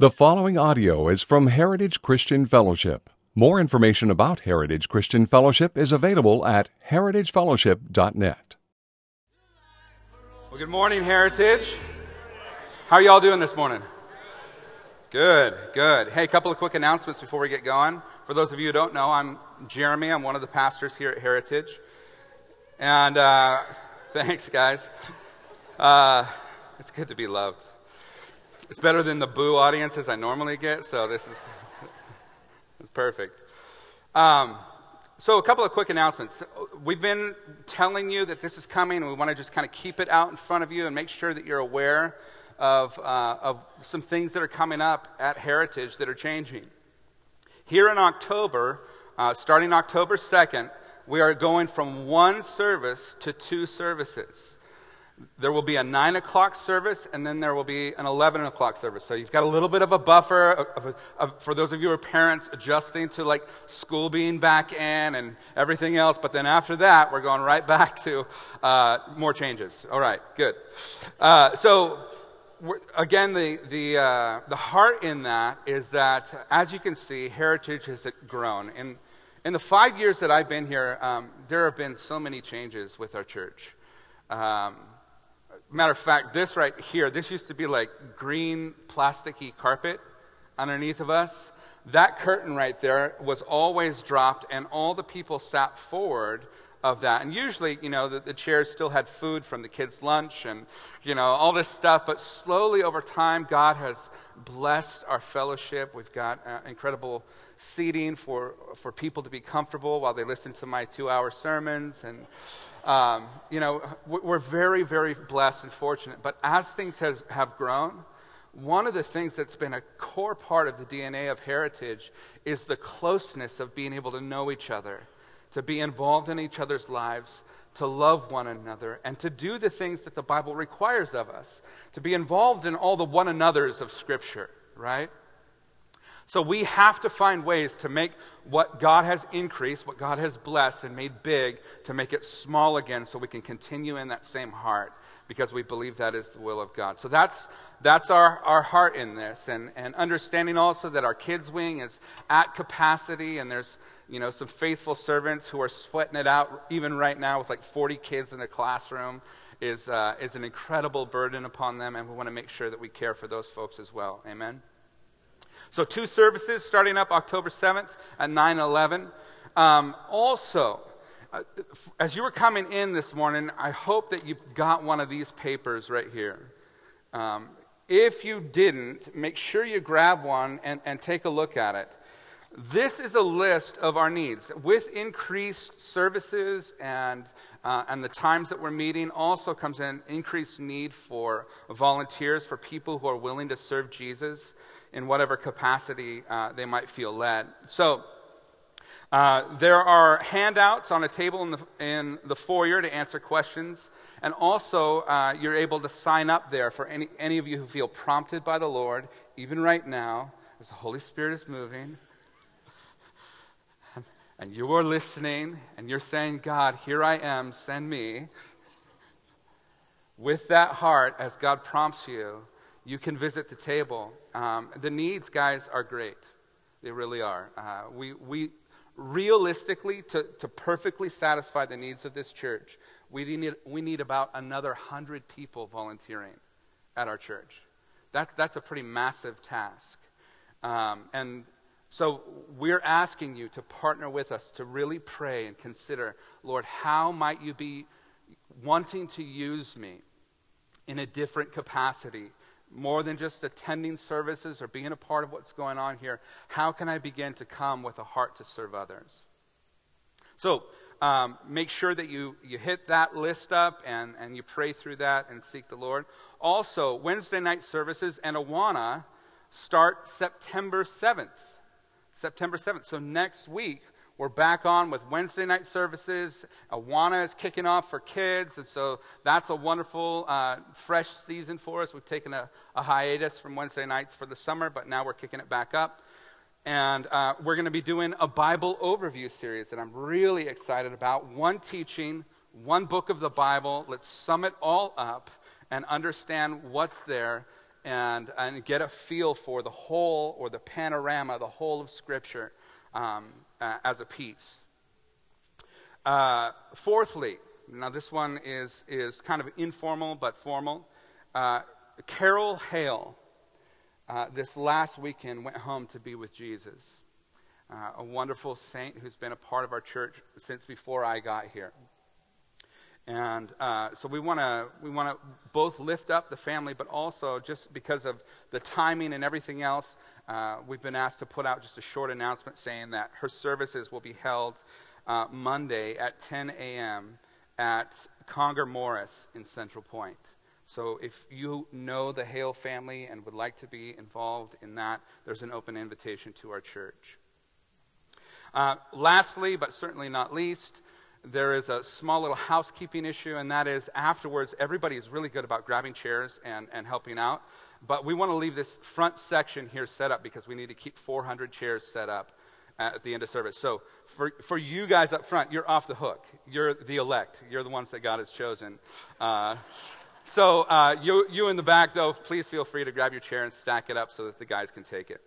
The following audio is from Heritage Christian Fellowship. More information about Heritage Christian Fellowship is available at heritagefellowship.net. Well, good morning, Heritage. How are y'all doing this morning? Good, good. Hey, a couple of quick announcements before we get going. For those of you who don't know, I'm Jeremy. I'm one of the pastors here at Heritage. And uh, thanks, guys. Uh, it's good to be loved. It's better than the boo audiences I normally get, so this is it's perfect. Um, so, a couple of quick announcements. We've been telling you that this is coming, and we want to just kind of keep it out in front of you and make sure that you're aware of, uh, of some things that are coming up at Heritage that are changing. Here in October, uh, starting October 2nd, we are going from one service to two services there will be a 9 o'clock service and then there will be an 11 o'clock service. So you've got a little bit of a buffer of, of, of, for those of you who are parents adjusting to like school being back in and everything else. But then after that we're going right back to uh, more changes. All right good. Uh, so again the, the, uh, the heart in that is that as you can see heritage has grown. In, in the five years that i've been here um, there have been so many changes with our church. Um, Matter of fact, this right here, this used to be like green plasticky carpet underneath of us. That curtain right there was always dropped, and all the people sat forward of that. And usually, you know, the, the, chairs still had food from the kids' lunch and, you know, all this stuff. But slowly over time, God has blessed our fellowship. We've got uh, incredible seating for, for people to be comfortable while they listen to my two hour sermons. And, um, you know, we're very, very blessed and fortunate. But as things has, have grown, one of the things that's been a core part of the DNA of heritage is the closeness of being able to know each other, to be involved in each other's lives, to love one another, and to do the things that the Bible requires of us, to be involved in all the one another's of Scripture, right? So we have to find ways to make what God has increased, what God has blessed and made big, to make it small again so we can continue in that same heart because we believe that is the will of God. So that's, that's our, our heart in this. And, and understanding also that our kids' wing is at capacity and there's you know, some faithful servants who are sweating it out even right now with like 40 kids in a classroom is, uh, is an incredible burden upon them. And we want to make sure that we care for those folks as well. Amen. So, two services starting up October 7th at 9 11. Um, also, uh, as you were coming in this morning, I hope that you got one of these papers right here. Um, if you didn't, make sure you grab one and, and take a look at it. This is a list of our needs. With increased services and, uh, and the times that we're meeting, also comes an increased need for volunteers, for people who are willing to serve Jesus in whatever capacity uh, they might feel led. So, uh, there are handouts on a table in the, in the foyer to answer questions. And also, uh, you're able to sign up there for any, any of you who feel prompted by the Lord, even right now, as the Holy Spirit is moving. And, and you are listening, and you're saying, God, here I am, send me. With that heart, as God prompts you, you can visit the table. Um, the needs, guys, are great. They really are. Uh, we, we realistically, to, to perfectly satisfy the needs of this church, we need, we need about another 100 people volunteering at our church. That, that's a pretty massive task. Um, and so we're asking you to partner with us to really pray and consider, Lord, how might you be wanting to use me in a different capacity more than just attending services or being a part of what's going on here, how can I begin to come with a heart to serve others? So um, make sure that you, you hit that list up and, and you pray through that and seek the Lord. Also, Wednesday night services and Awana start September 7th. September 7th. So next week, we're back on with Wednesday night services. Awana is kicking off for kids, and so that's a wonderful, uh, fresh season for us. We've taken a, a, hiatus from Wednesday nights for the summer, but now we're kicking it back up. And uh, we're going to be doing a Bible overview series that I'm really excited about. One teaching, one book of the Bible. Let's sum it all up and understand what's there and, and get a feel for the whole or the panorama, the whole of Scripture um, uh, as a piece. Uh, fourthly, now this one is, is kind of informal but formal. Uh, Carol Hale, uh, this last weekend, went home to be with Jesus. Uh, a wonderful saint who's been a part of our church since before I got here. And uh, so we want to we want to both lift up the family, but also just because of the timing and everything else, uh, we've been asked to put out just a short announcement saying that her services will be held uh, Monday at 10 a.m. at Conger Morris in Central Point. So if you know the Hale family and would like to be involved in that, there's an open invitation to our church. Uh, lastly, but certainly not least, there is a small little housekeeping issue, and that is afterwards, everybody is really good about grabbing chairs and, and helping out. But we want to leave this front section here set up because we need to keep 400 chairs set up at the end of service. So for, for you guys up front, you're off the hook. You're the elect. You're the ones that God has chosen. Uh, so uh, you, you in the back, though, please feel free to grab your chair and stack it up so that the guys can take it.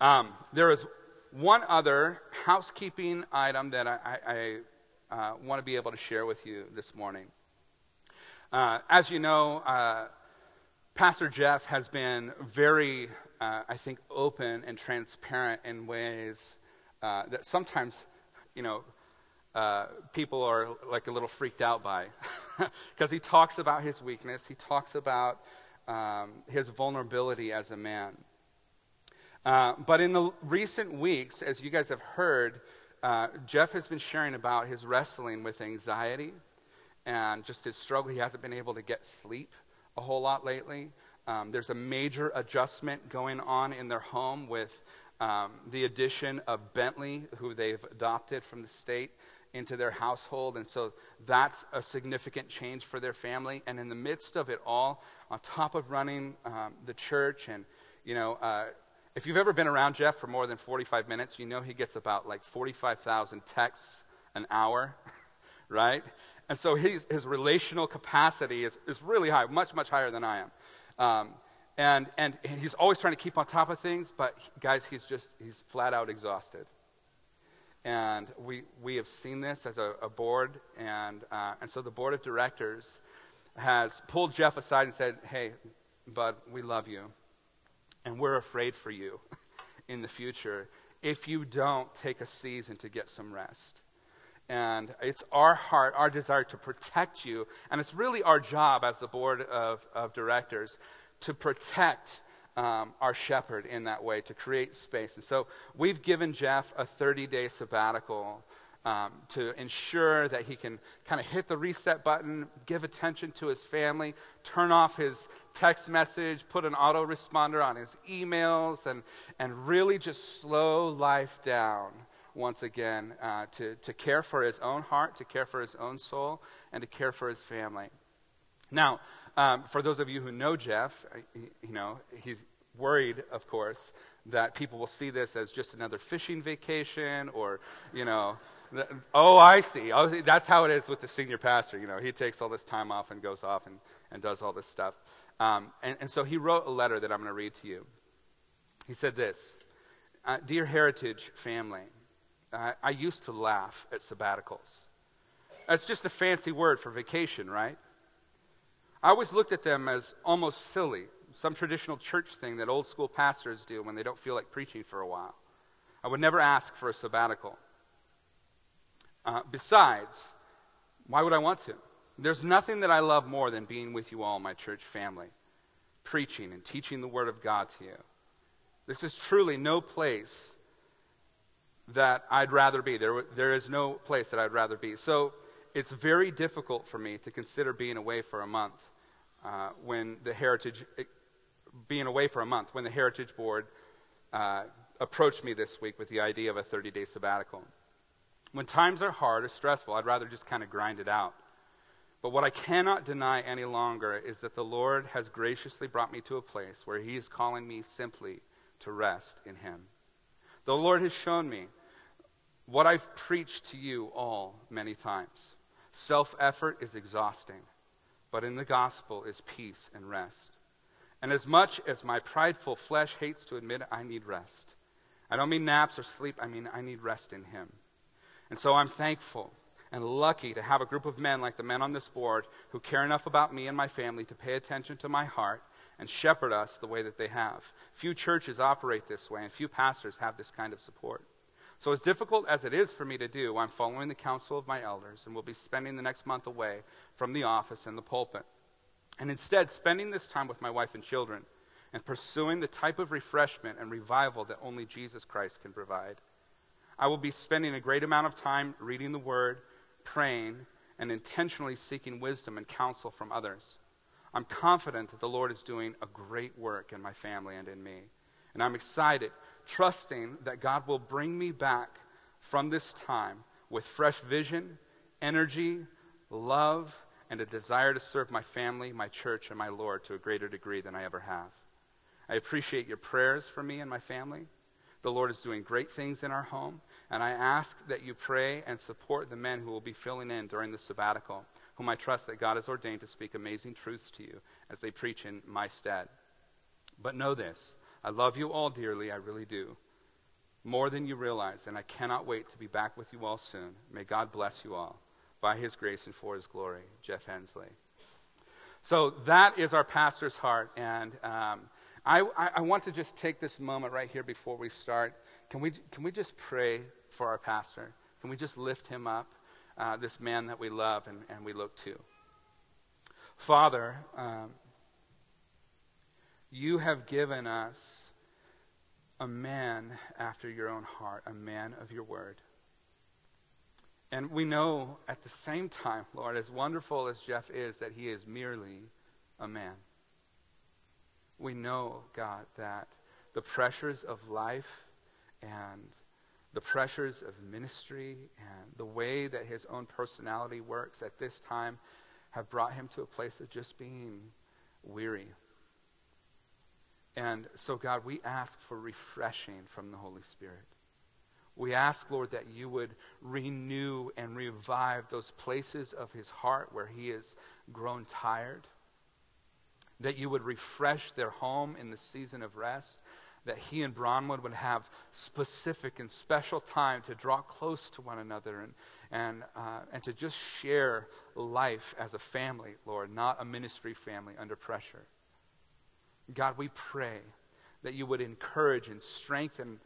Um, there is one other housekeeping item that I, I, I uh, want to be able to share with you this morning. Uh, as you know, uh, Pastor Jeff has been very, uh, I think, open and transparent in ways uh, that sometimes, you know, uh, people are like a little freaked out by. Because he talks about his weakness, he talks about um, his vulnerability as a man. Uh, but in the recent weeks, as you guys have heard, uh, Jeff has been sharing about his wrestling with anxiety and just his struggle. He hasn't been able to get sleep a whole lot lately. Um, there's a major adjustment going on in their home with um, the addition of Bentley, who they've adopted from the state, into their household. And so that's a significant change for their family. And in the midst of it all, on top of running um, the church and, you know, uh, if you've ever been around Jeff for more than 45 minutes, you know he gets about like 45,000 texts an hour, right? And so his, his relational capacity is, is really high, much, much higher than I am. Um, and, and, and he's always trying to keep on top of things, but guys, he's just, he's flat out exhausted. And we, we have seen this as a, a board, and, uh, and so the board of directors has pulled Jeff aside and said, Hey, bud, we love you and we're afraid for you in the future if you don't take a season to get some rest. And it's our heart, our desire to protect you. And it's really our job as the board of, of directors to protect um, our shepherd in that way, to create space. And so we've given Jeff a 30 day sabbatical um, to ensure that he can kind of hit the reset button, give attention to his family, turn off his text message, put an autoresponder on his emails, and, and really just slow life down once again uh, to, to care for his own heart, to care for his own soul, and to care for his family. Now, um, for those of you who know Jeff, you know, he's worried, of course, that people will see this as just another fishing vacation or, you know, Oh, I see. Oh, that's how it is with the senior pastor. You know, he takes all this time off and goes off and, and does all this stuff. Um, and, and so he wrote a letter that I'm going to read to you. He said this uh, Dear Heritage family, uh, I used to laugh at sabbaticals. That's just a fancy word for vacation, right? I always looked at them as almost silly, some traditional church thing that old school pastors do when they don't feel like preaching for a while. I would never ask for a sabbatical. Uh, besides, why would I want to? There's nothing that I love more than being with you all, my church family, preaching and teaching the Word of God to you. This is truly no place that I'd rather be. There, there is no place that I'd rather be. So it's very difficult for me to consider being away for a month uh, when the Heritage, being away for a month when the Heritage Board uh, approached me this week with the idea of a 30 day sabbatical. When times are hard or stressful, I'd rather just kind of grind it out. But what I cannot deny any longer is that the Lord has graciously brought me to a place where He is calling me simply to rest in Him. The Lord has shown me what I've preached to you all many times. Self effort is exhausting, but in the gospel is peace and rest. And as much as my prideful flesh hates to admit it, I need rest. I don't mean naps or sleep, I mean I need rest in Him. And so I'm thankful and lucky to have a group of men like the men on this board who care enough about me and my family to pay attention to my heart and shepherd us the way that they have. Few churches operate this way, and few pastors have this kind of support. So, as difficult as it is for me to do, I'm following the counsel of my elders and will be spending the next month away from the office and the pulpit and instead spending this time with my wife and children and pursuing the type of refreshment and revival that only Jesus Christ can provide. I will be spending a great amount of time reading the Word, praying, and intentionally seeking wisdom and counsel from others. I'm confident that the Lord is doing a great work in my family and in me. And I'm excited, trusting that God will bring me back from this time with fresh vision, energy, love, and a desire to serve my family, my church, and my Lord to a greater degree than I ever have. I appreciate your prayers for me and my family. The Lord is doing great things in our home, and I ask that you pray and support the men who will be filling in during the sabbatical, whom I trust that God has ordained to speak amazing truths to you as they preach in my stead. But know this I love you all dearly, I really do. More than you realize, and I cannot wait to be back with you all soon. May God bless you all by his grace and for his glory. Jeff Hensley. So that is our pastor's heart. And um, I, I, want to just take this moment right here before we start. Can we, can we just pray for our pastor? Can we just lift him up, uh, this man that we love and, and we look to? Father, um, you have given us a man after your own heart, a man of your word. And we know at the same time, Lord, as wonderful as Jeff is, that he is merely a man. We know, God, that the pressures of life and the pressures of ministry and the way that his own personality works at this time have brought him to a place of just being weary. And so, God, we ask for refreshing from the Holy Spirit. We ask, Lord, that you would renew and revive those places of his heart where he has grown tired. That you would refresh their home in the season of rest. That he and Bronwood would have specific and special time to draw close to one another and, and, uh, and to just share life as a family, Lord, not a ministry family under pressure. God, we pray that you would encourage and strengthen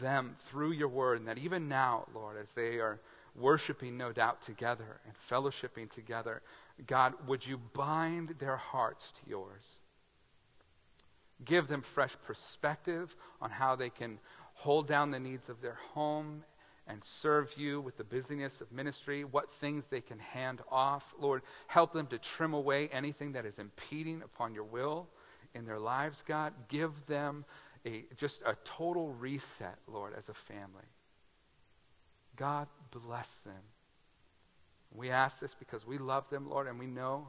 them through your word, and that even now, Lord, as they are worshiping, no doubt, together and fellowshipping together, God, would you bind their hearts to yours? Give them fresh perspective on how they can hold down the needs of their home and serve you with the busyness of ministry, what things they can hand off. Lord, help them to trim away anything that is impeding upon your will in their lives, God. Give them a, just a total reset, Lord, as a family. God bless them. We ask this because we love them, Lord, and we know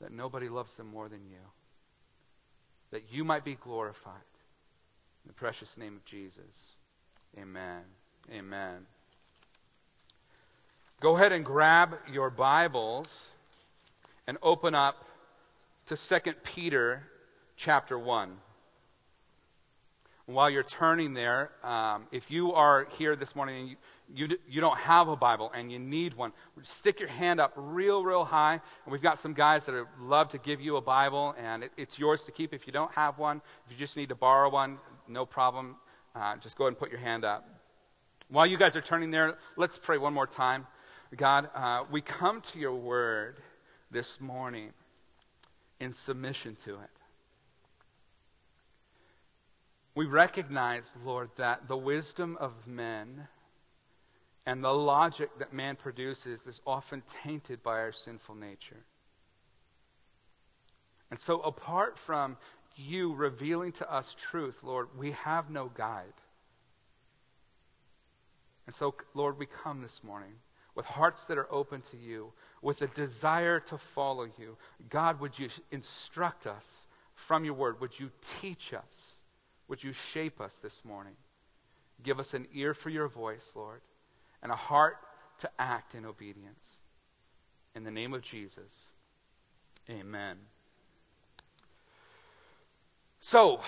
that nobody loves them more than you. That you might be glorified. In the precious name of Jesus. Amen. Amen. Go ahead and grab your Bibles and open up to 2 Peter chapter 1 while you're turning there, um, if you are here this morning and you, you, you, don't have a Bible and you need one, stick your hand up real, real high. And we've got some guys that love to give you a Bible, and it, it's yours to keep if you don't have one. If you just need to borrow one, no problem. Uh, just go ahead and put your hand up. While you guys are turning there, let's pray one more time. God, uh, we come to your word this morning in submission to it. We recognize, Lord, that the wisdom of men and the logic that man produces is often tainted by our sinful nature. And so, apart from you revealing to us truth, Lord, we have no guide. And so, Lord, we come this morning with hearts that are open to you, with a desire to follow you. God, would you instruct us from your word? Would you teach us? Would you shape us this morning? Give us an ear for your voice, Lord, and a heart to act in obedience. In the name of Jesus, amen. So,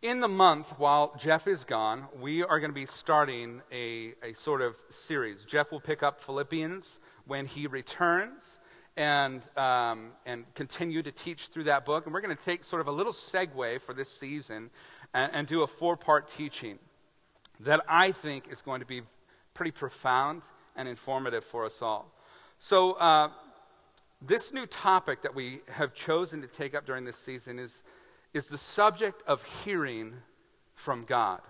in the month while Jeff is gone, we are going to be starting a, a sort of series. Jeff will pick up Philippians when he returns and, um, and continue to teach through that book. And we're going to take sort of a little segue for this season and, and do a four part teaching that I think is going to be pretty profound and informative for us all. So, uh, this new topic that we have chosen to take up during this season is is the subject of hearing from God.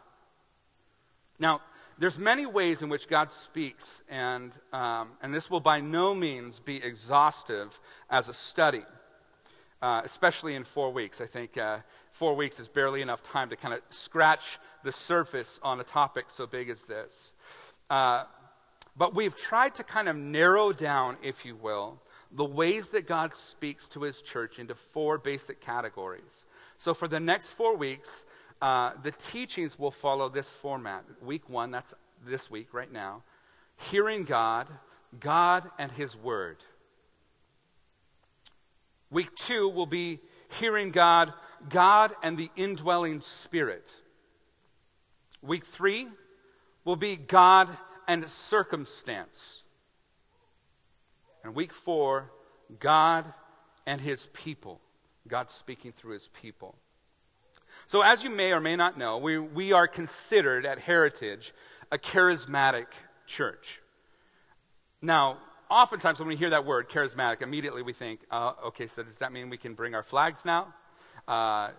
Now, there's many ways in which God speaks, and, um, and this will by no means be exhaustive as a study, uh, especially in four weeks. I think uh, four weeks is barely enough time to kind of scratch the surface on a topic so big as this. Uh, but we've tried to kind of narrow down, if you will, the ways that God speaks to his church into four basic categories. So for the next four weeks, uh, the teachings will follow this format. Week one, that's this week right now. Hearing God, God and His Word. Week two will be hearing God, God and the indwelling Spirit. Week three will be God and circumstance. And week four, God and His people. God speaking through his people. So, as you may or may not know, we, we are considered at Heritage a charismatic church. Now, oftentimes when we hear that word, charismatic, immediately we think, uh, okay, so does that mean we can bring our flags now? Uh,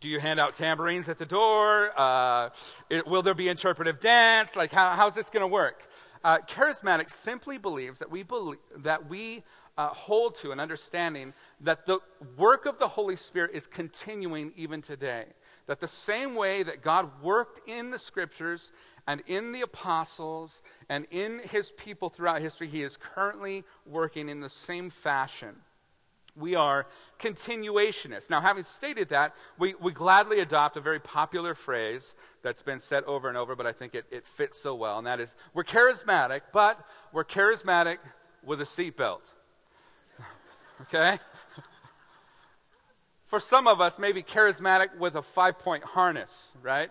do you hand out tambourines at the door? Uh, it, will there be interpretive dance? Like, how, how's this going to work? Uh, charismatic simply believes that we, believe, that we uh, hold to an understanding that the work of the Holy Spirit is continuing even today. That the same way that God worked in the scriptures and in the apostles and in his people throughout history, he is currently working in the same fashion. We are continuationists. Now, having stated that, we, we gladly adopt a very popular phrase that's been said over and over, but I think it, it fits so well, and that is we're charismatic, but we're charismatic with a seatbelt. Okay? For some of us, maybe charismatic with a five point harness, right?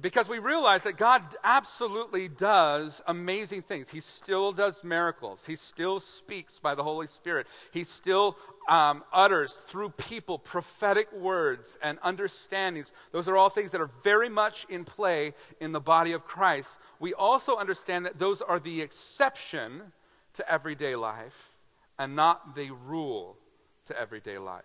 Because we realize that God absolutely does amazing things. He still does miracles. He still speaks by the Holy Spirit. He still um, utters through people prophetic words and understandings. Those are all things that are very much in play in the body of Christ. We also understand that those are the exception to everyday life and not the rule to everyday life.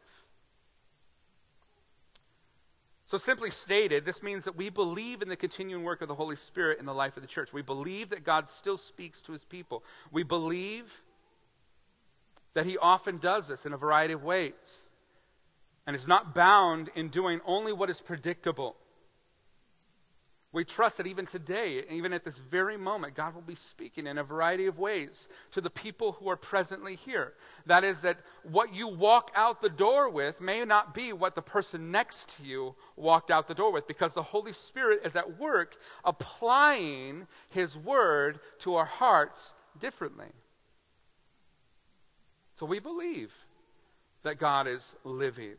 So, simply stated, this means that we believe in the continuing work of the Holy Spirit in the life of the church. We believe that God still speaks to his people. We believe that he often does this in a variety of ways and is not bound in doing only what is predictable. We trust that even today, even at this very moment, God will be speaking in a variety of ways to the people who are presently here. That is, that what you walk out the door with may not be what the person next to you walked out the door with, because the Holy Spirit is at work applying His word to our hearts differently. So we believe that God is living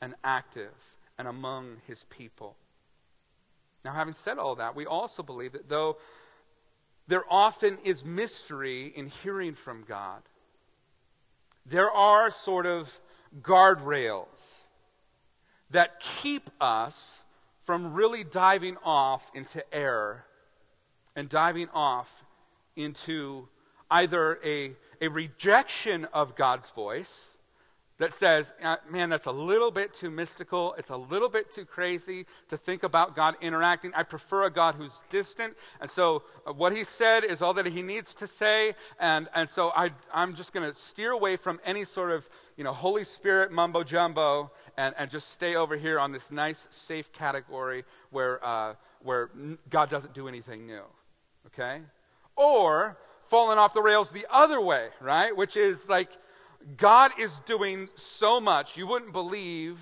and active and among His people. Now, having said all that, we also believe that though there often is mystery in hearing from God, there are sort of guardrails that keep us from really diving off into error and diving off into either a, a rejection of God's voice that says, uh, man, that's a little bit too mystical. It's a little bit too crazy to think about God interacting. I prefer a God who's distant. And so uh, what he said is all that he needs to say. And, and so I, I'm just going to steer away from any sort of you know, Holy Spirit mumbo jumbo and, and just stay over here on this nice, safe category where, uh, where God doesn't do anything new. Okay? Or falling off the rails the other way, right? Which is like, God is doing so much. You wouldn't believe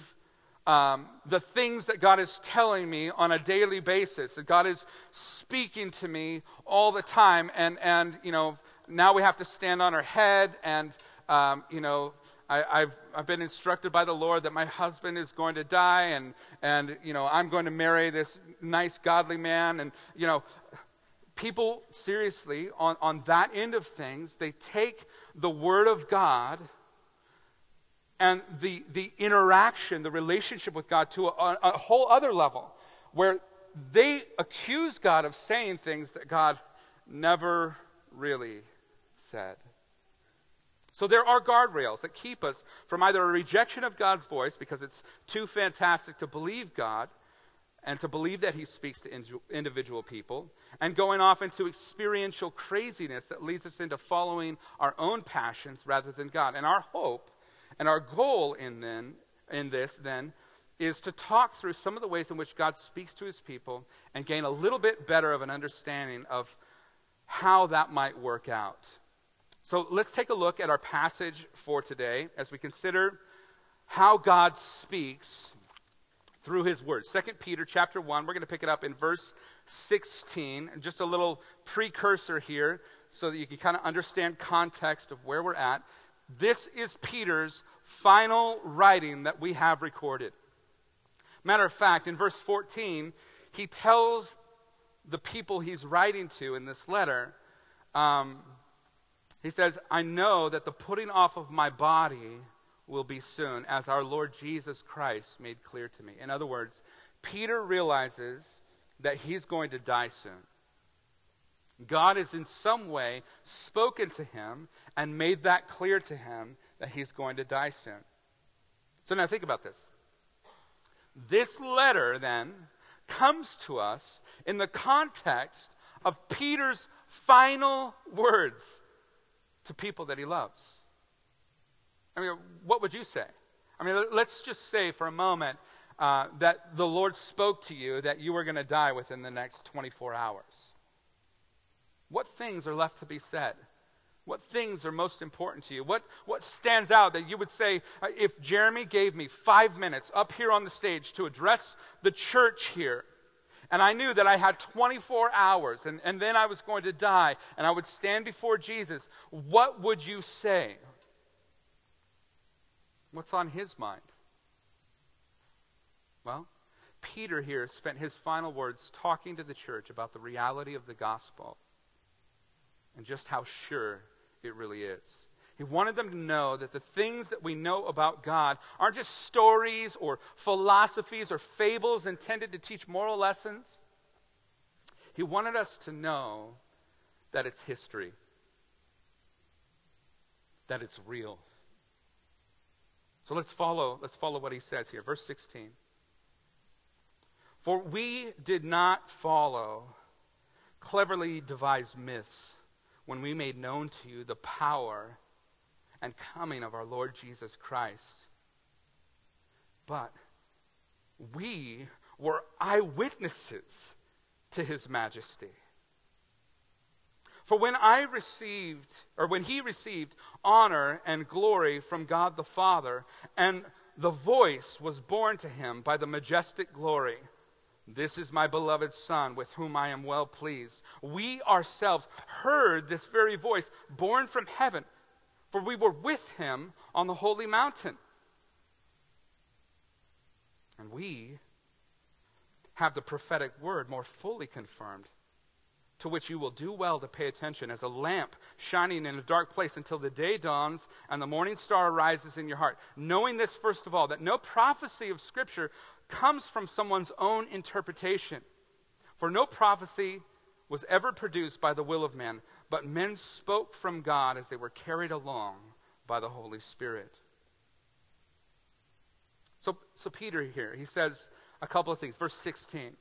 um, the things that God is telling me on a daily basis. That God is speaking to me all the time. And, and you know, now we have to stand on our head and, um, you know, I, have I've been instructed by the Lord that my husband is going to die, and, and, you know, I'm going to marry this nice, godly man. And, you know, people, seriously, on, on that end of things, they take the Word of God and the, the interaction, the relationship with God to a, a whole other level where they accuse God of saying things that God never really said. So there are guardrails that keep us from either a rejection of God's voice because it's too fantastic to believe God and to believe that He speaks to individual people, and going off into experiential craziness that leads us into following our own passions rather than God. And our hope and our goal in, then, in this then is to talk through some of the ways in which God speaks to his people and gain a little bit better of an understanding of how that might work out. So let's take a look at our passage for today as we consider how God speaks through his word. 2 Peter chapter 1, we're going to pick it up in verse 16. And just a little precursor here so that you can kind of understand context of where we're at. This is Peter's final writing that we have recorded. Matter of fact, in verse 14, he tells the people he's writing to in this letter, um, he says, I know that the putting off of my body will be soon, as our Lord Jesus Christ made clear to me. In other words, Peter realizes that he's going to die soon. God has in some way spoken to him and made that clear to him that he's going to die soon. So now think about this. This letter then comes to us in the context of Peter's final words to people that he loves. I mean, what would you say? I mean, let's just say for a moment uh, that the Lord spoke to you that you were going to die within the next 24 hours. What things are left to be said? What things are most important to you? What, what stands out that you would say, uh, if Jeremy gave me five minutes up here on the stage to address the church here, and I knew that I had 24 hours and, and then I was going to die and I would stand before Jesus, what would you say? What's on his mind? Well, Peter here spent his final words talking to the church about the reality of the gospel and just how sure it really is. He wanted them to know that the things that we know about God aren't just stories or philosophies or fables intended to teach moral lessons. He wanted us to know that it's history, that it's real. So let's follow, let's follow what he says here. Verse 16. For we did not follow cleverly devised myths when we made known to you the power and coming of our Lord Jesus Christ. But we were eyewitnesses to his majesty. For when I received, or when he received honor and glory from God the Father, and the voice was borne to him by the majestic glory, this is my beloved Son, with whom I am well pleased. We ourselves heard this very voice borne from heaven, for we were with him on the holy mountain. And we have the prophetic word more fully confirmed, to which you will do well to pay attention as a lamp shining in a dark place until the day dawns and the morning star rises in your heart. Knowing this, first of all, that no prophecy of Scripture comes from someone's own interpretation. For no prophecy was ever produced by the will of man, but men spoke from God as they were carried along by the Holy Spirit. So, so Peter here, he says a couple of things. Verse 16.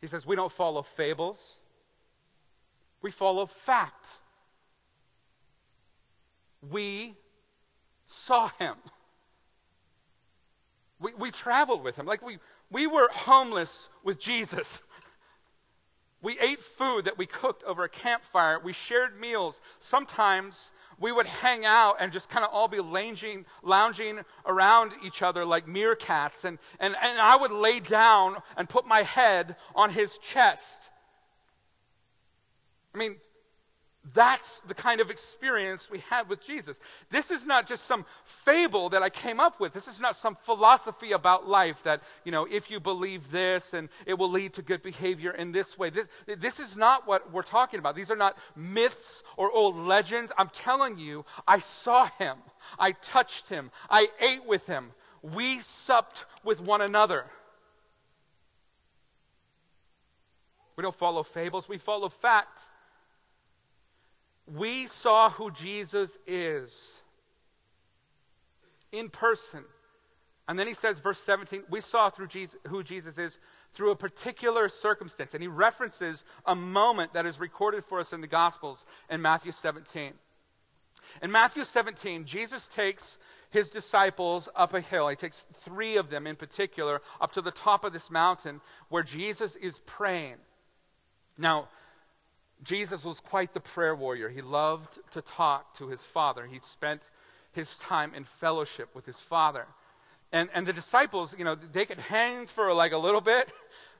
He says, We don't follow fables, we follow fact. We saw him. We, we traveled with him. Like we, we were homeless with Jesus. We ate food that we cooked over a campfire. We shared meals. Sometimes we would hang out and just kind of all be lounging, lounging around each other like meerkats. And, and, and I would lay down and put my head on his chest. I mean, That's the kind of experience we had with Jesus. This is not just some fable that I came up with. This is not some philosophy about life that, you know, if you believe this and it will lead to good behavior in this way. This, this is not what we're talking about. These are not myths or old legends. I'm telling you, I saw him. I touched him. I ate with him. We supped with one another. We don't follow fables, we follow fact. We saw who Jesus is in person. And then he says, verse 17, we saw through Jesus, who Jesus is through a particular circumstance. And he references a moment that is recorded for us in the Gospels in Matthew 17. In Matthew 17, Jesus takes his disciples up a hill. He takes three of them in particular up to the top of this mountain where Jesus is praying. Now, Jesus was quite the prayer warrior. He loved to talk to his Father. He spent his time in fellowship with his Father. And, and the disciples, you know, they could hang for like a little bit,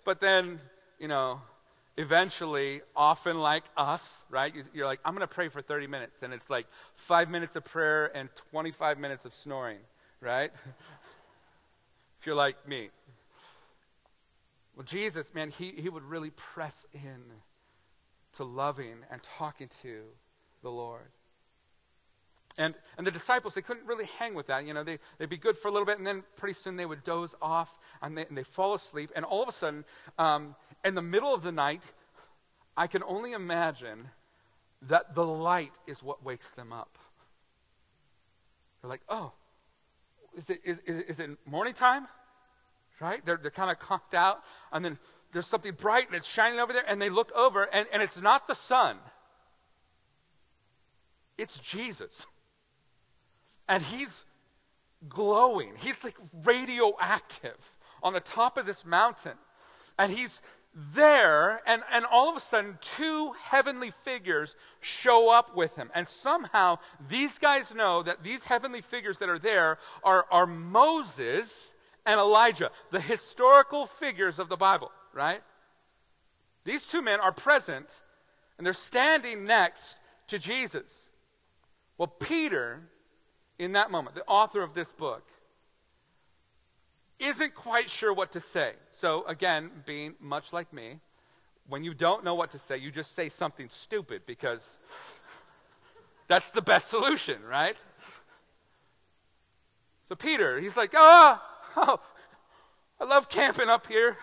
but then, you know, eventually, often like us, right? You're like, I'm going to pray for 30 minutes. And it's like five minutes of prayer and 25 minutes of snoring, right? if you're like me. Well, Jesus, man, he, he would really press in to loving and talking to the Lord. And, and the disciples, they couldn't really hang with that. You know, they, they'd be good for a little bit, and then pretty soon they would doze off and they, and they fall asleep. And all of a sudden, um, in the middle of the night, I can only imagine that the light is what wakes them up. They're like, oh, is it, is, is, is it morning time? Right? They're, they're kind of conked out. And then there's something bright and it's shining over there, and they look over, and, and it's not the sun, it's Jesus. And he's glowing, he's like radioactive on the top of this mountain. And he's there, and, and all of a sudden, two heavenly figures show up with him. And somehow, these guys know that these heavenly figures that are there are, are Moses and Elijah, the historical figures of the Bible right? These two men are present and they're standing next to Jesus. Well, Peter, in that moment, the author of this book, isn't quite sure what to say. So, again, being much like me, when you don't know what to say, you just say something stupid because that's the best solution, right? So, Peter, he's like, oh, oh I love camping up here.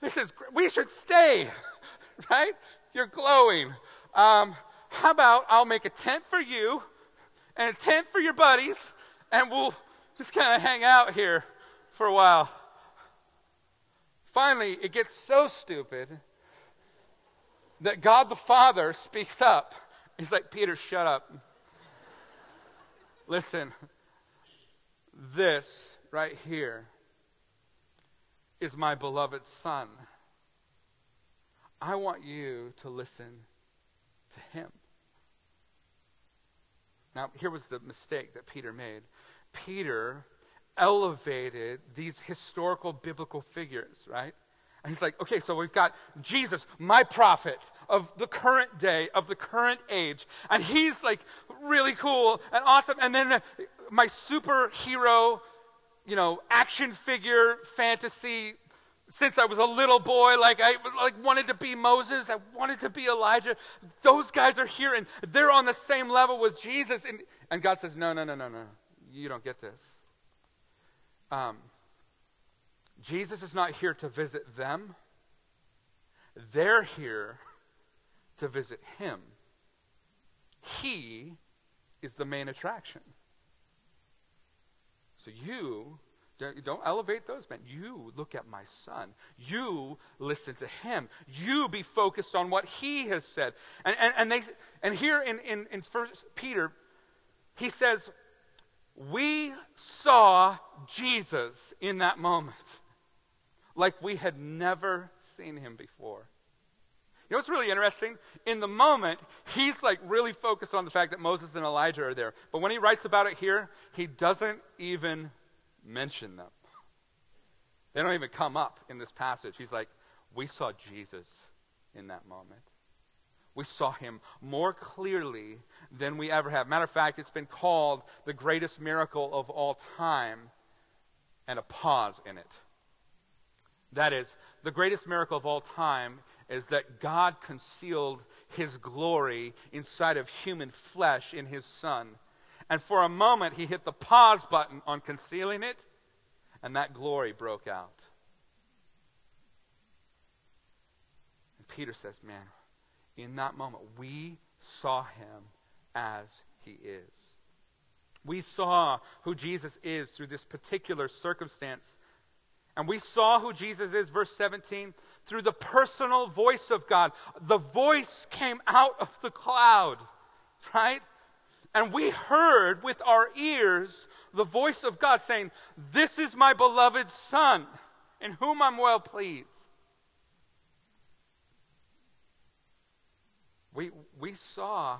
This is, we should stay, right? You're glowing. Um, how about I'll make a tent for you and a tent for your buddies, and we'll just kind of hang out here for a while. Finally, it gets so stupid that God the Father speaks up. He's like, Peter, shut up. Listen, this right here is my beloved Son. I want you to listen to him. Now, here was the mistake that Peter made. Peter elevated these historical biblical figures, right? And he's like, okay, so we've got Jesus, my prophet of the current day, of the current age. And he's like really cool and awesome. And then my superhero you know, action figure fantasy since I was a little boy, like I like wanted to be Moses, I wanted to be Elijah. Those guys are here and they're on the same level with Jesus. And, and God says, No, no, no, no, no. You don't get this. Um, Jesus is not here to visit them. They're here to visit him. He is the main attraction. So you don't elevate those men. You look at my son. You listen to him. You be focused on what he has said. And, and, and, they, and here in, in, in First Peter, he says, We saw Jesus in that moment like we had never seen him before. You know what's really interesting? In the moment, he's like really focused on the fact that Moses and Elijah are there. But when he writes about it here, he doesn't even mention them. They don't even come up in this passage. He's like, We saw Jesus in that moment. We saw him more clearly than we ever have. Matter of fact, it's been called the greatest miracle of all time, and a pause in it. That is, the greatest miracle of all time is that God concealed his glory inside of human flesh in his Son. And for a moment, he hit the pause button on concealing it, and that glory broke out. And Peter says, Man, in that moment, we saw him as he is. We saw who Jesus is through this particular circumstance. And we saw who Jesus is, verse 17, through the personal voice of God. The voice came out of the cloud, right? And we heard with our ears the voice of God saying, This is my beloved Son, in whom I'm well pleased. We, we saw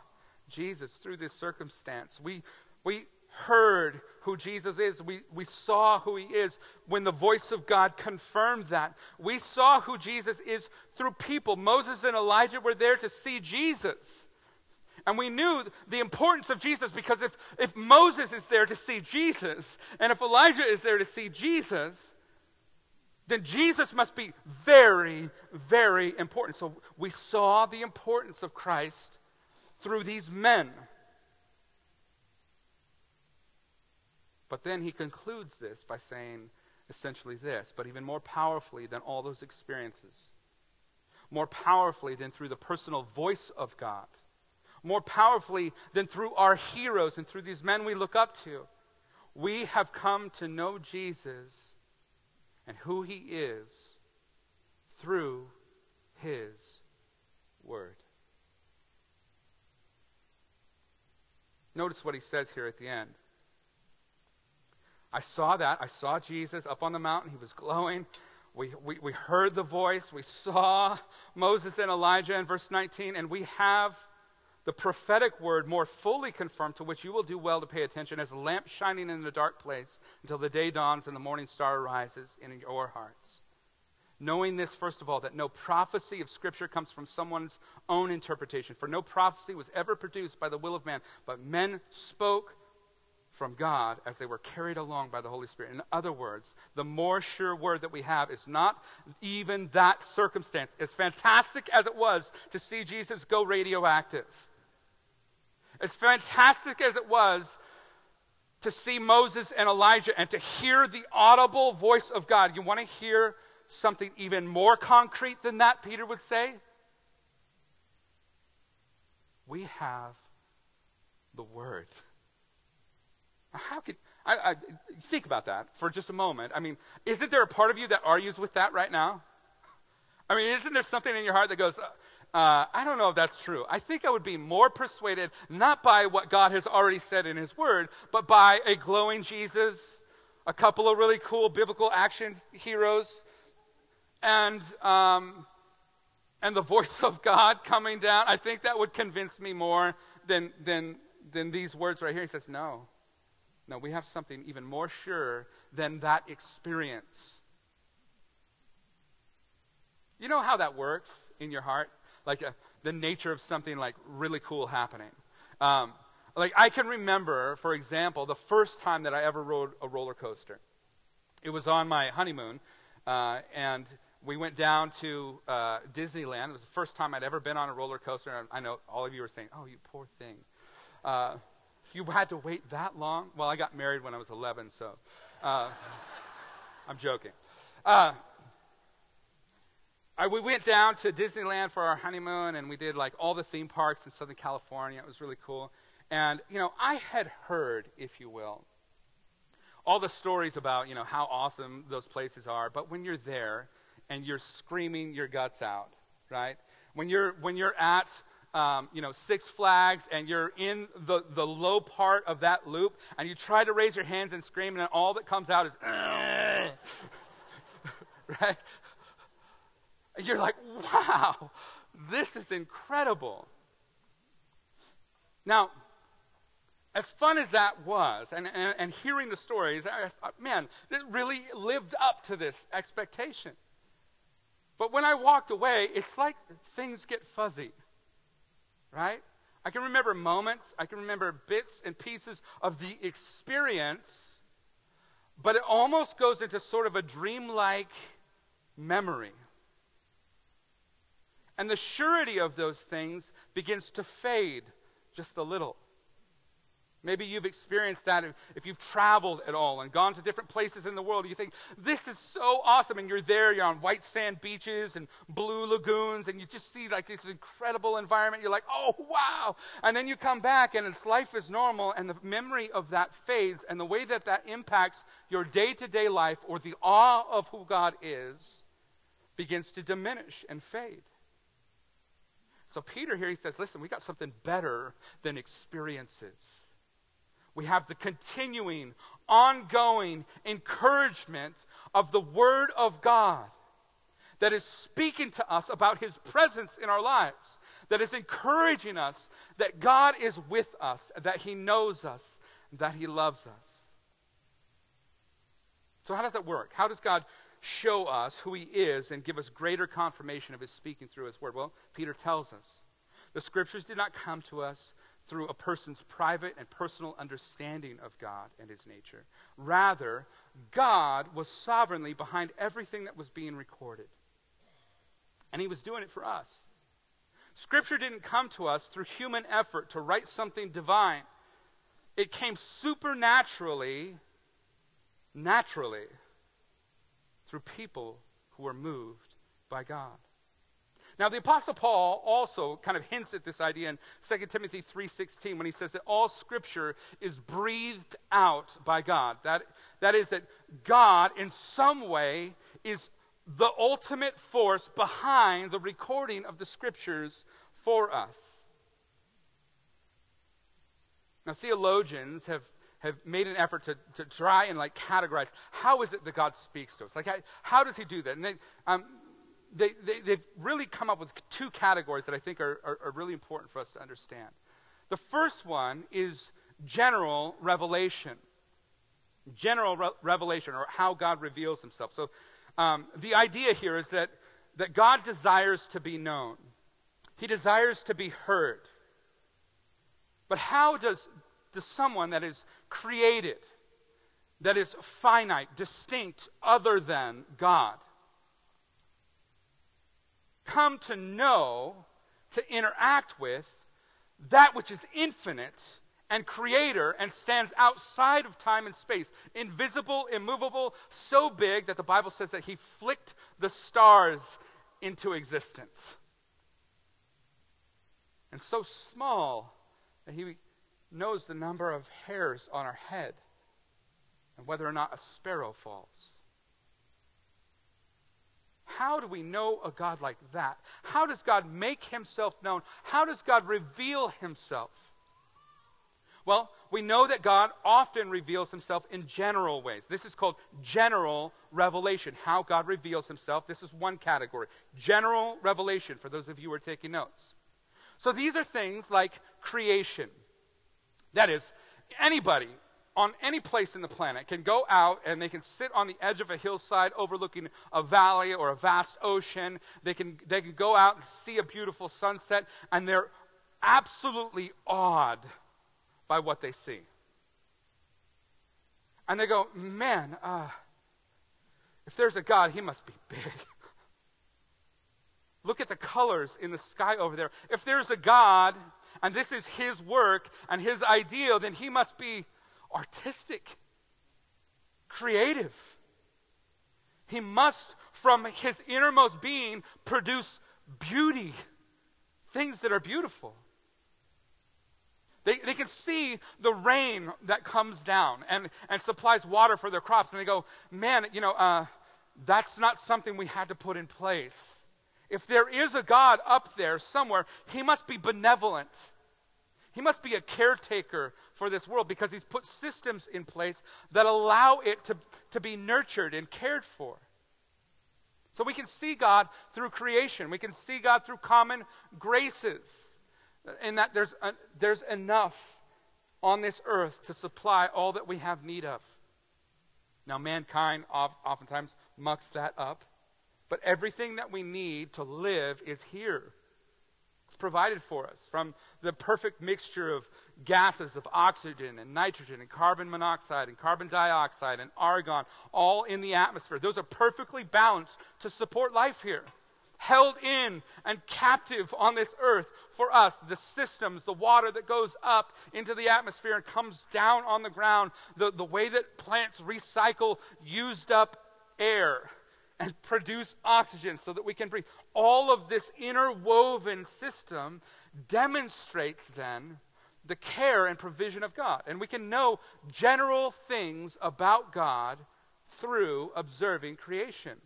Jesus through this circumstance. We, we heard who Jesus is. We, we saw who he is when the voice of God confirmed that. We saw who Jesus is through people. Moses and Elijah were there to see Jesus. And we knew the importance of Jesus because if, if Moses is there to see Jesus, and if Elijah is there to see Jesus, then Jesus must be very, very important. So we saw the importance of Christ through these men. But then he concludes this by saying essentially this, but even more powerfully than all those experiences, more powerfully than through the personal voice of God, more powerfully than through our heroes and through these men we look up to, we have come to know Jesus and who he is through his word. Notice what he says here at the end. I saw that. I saw Jesus up on the mountain. He was glowing. We, we, we heard the voice. We saw Moses and Elijah in verse 19, and we have the prophetic word more fully confirmed, to which you will do well to pay attention, as a lamp shining in a dark place until the day dawns and the morning star rises in your hearts. Knowing this, first of all, that no prophecy of Scripture comes from someone's own interpretation. For no prophecy was ever produced by the will of man, but men spoke from God as they were carried along by the Holy Spirit. In other words, the more sure word that we have is not even that circumstance. As fantastic as it was to see Jesus go radioactive, as fantastic as it was to see Moses and Elijah and to hear the audible voice of God, you want to hear something even more concrete than that, Peter would say? We have the Word. How could I, I, think about that for just a moment? I mean, isn't there a part of you that argues with that right now? I mean, isn't there something in your heart that goes, uh, I don't know if that's true. I think I would be more persuaded not by what God has already said in His Word, but by a glowing Jesus, a couple of really cool biblical action heroes, and um, and the voice of God coming down. I think that would convince me more than than than these words right here. He says, "No, no, we have something even more sure than that experience." You know how that works in your heart? like a, uh, the nature of something like really cool happening. Um, like I can remember, for example, the first time that I ever rode a roller coaster. It was on my honeymoon, uh, and we went down to uh, Disneyland. It was the first time I'd ever been on a roller coaster. And I know all of you were saying, "Oh, you poor thing." Uh, you had to wait that long. Well, I got married when I was 11, so uh, I'm joking. Uh, I, we went down to Disneyland for our honeymoon, and we did like all the theme parks in Southern California. It was really cool. And, you know, I had heard, if you will, all the stories about, you know, how awesome those places are. But when you're there and you're screaming your guts out, right? When you're, when you're at, um, you know, Six Flags and you're in the, the low part of that loop and you try to raise your hands and scream and all that comes out is, right? And you're like, wow, this is incredible. Now, as fun as that was, and, and, and hearing the stories, I man, it really lived up to this expectation. But when I walked away, it's like things get fuzzy. Right? I can remember moments, I can remember bits and pieces of the experience, but it almost goes into sort of a dreamlike memory. And the surety of those things begins to fade just a little. Maybe you've experienced that if you've traveled at all and gone to different places in the world. You think, this is so awesome. And you're there, you're on white sand beaches and blue lagoons, and you just see like this incredible environment. You're like, oh, wow. And then you come back and it's life is normal, and the memory of that fades. And the way that that impacts your day to day life or the awe of who God is begins to diminish and fade. So, Peter here, he says, listen, we got something better than experiences we have the continuing, ongoing encouragement of the Word of God that is speaking to us about His presence in our lives, that is encouraging us that God is with us, that He knows us, that He loves us. So, how does that work? How does God show us who He is and give us greater confirmation of His speaking through His Word? Well, Peter tells us. The Scriptures did not come to us through a person's private and personal understanding of God and his nature. Rather, God was sovereignly behind everything that was being recorded. And he was doing it for us. Scripture didn't come to us through human effort to write something divine. It came supernaturally, naturally, through people who were moved by God. Now, the Apostle Paul also kind of hints at this idea in 2 Timothy 3.16 when he says that all Scripture is breathed out by God. That, that is, that God, in some way, is the ultimate force behind the recording of the Scriptures for us. Now, theologians have have made an effort to, to try and like categorize how is it that God speaks to us? Like, how, how does He do that? And they, um, they, they, have really come up with two categories that I think are, are, are really important for us to understand. The first one is general revelation. General re- revelation, or how God reveals himself. So um, the idea here is that, that God desires to be known, He desires to be heard. But how does, does someone that is created, that is finite, distinct, other than God, come to know, to interact with that which is infinite and creator and stands outside of time and space, invisible, immovable, so big that the Bible says that he flicked the stars into existence. And so small that he knows the number of hairs on our head and whether or not a sparrow falls. How do we know a God like that? How does God make himself known? How does God reveal himself? Well, we know that God often reveals himself in general ways. This is called general revelation, how God reveals himself. This is one category. General revelation, for those of you who are taking notes. So these are things like creation. That is, anybody, on any place in the planet can go out and they can sit on the edge of a hillside overlooking a valley or a vast ocean. They can, they can go out and see a beautiful sunset, and they're absolutely awed by what they see. And they go, man, uh, if there's a God, he must be big. Look at the colors in the sky over there. If there's a God, and this is his work and his ideal, then he must be artistic, creative. He must, from his innermost being, produce beauty, things that are beautiful. They, they can see the rain that comes down and, and supplies water for their crops, and they go, man, you know, uh, that's not something we had to put in place. If there is a God up there somewhere, he must be benevolent. He must be a caretaker for this world because he's put systems in place that allow it to, to be nurtured and cared for. So we can see God through creation. We can see God through common graces. Uh, in that there's, a, there's enough on this earth to supply all that we have need of. Now, mankind oftentimes mucks that up, but everything that we need to live is here. It's provided for us from the perfect mixture of gases of oxygen and nitrogen and carbon monoxide and carbon dioxide and argon, all in the atmosphere. Those are perfectly balanced to support life here. Held in and captive on this earth for us. The systems, the water that goes up into the atmosphere and comes down on the ground, the, the way that plants recycle used up air and produce oxygen so that we can breathe. All of this interwoven system demonstrates then the care and provision of God. And we can know general things about God through observing creation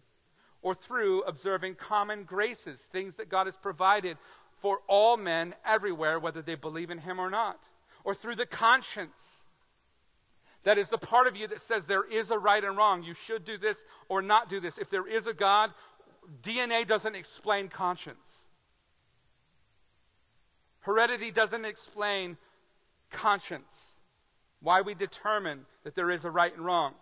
or through observing common graces, things that God has provided for all men everywhere, whether they believe in Him or not, or through the conscience. That is the part of you that says there is a right and wrong. You should do this or not do this. If there is a God, DNA doesn't explain conscience. Heredity doesn't explain conscience, why we determine that there is a right and wrong.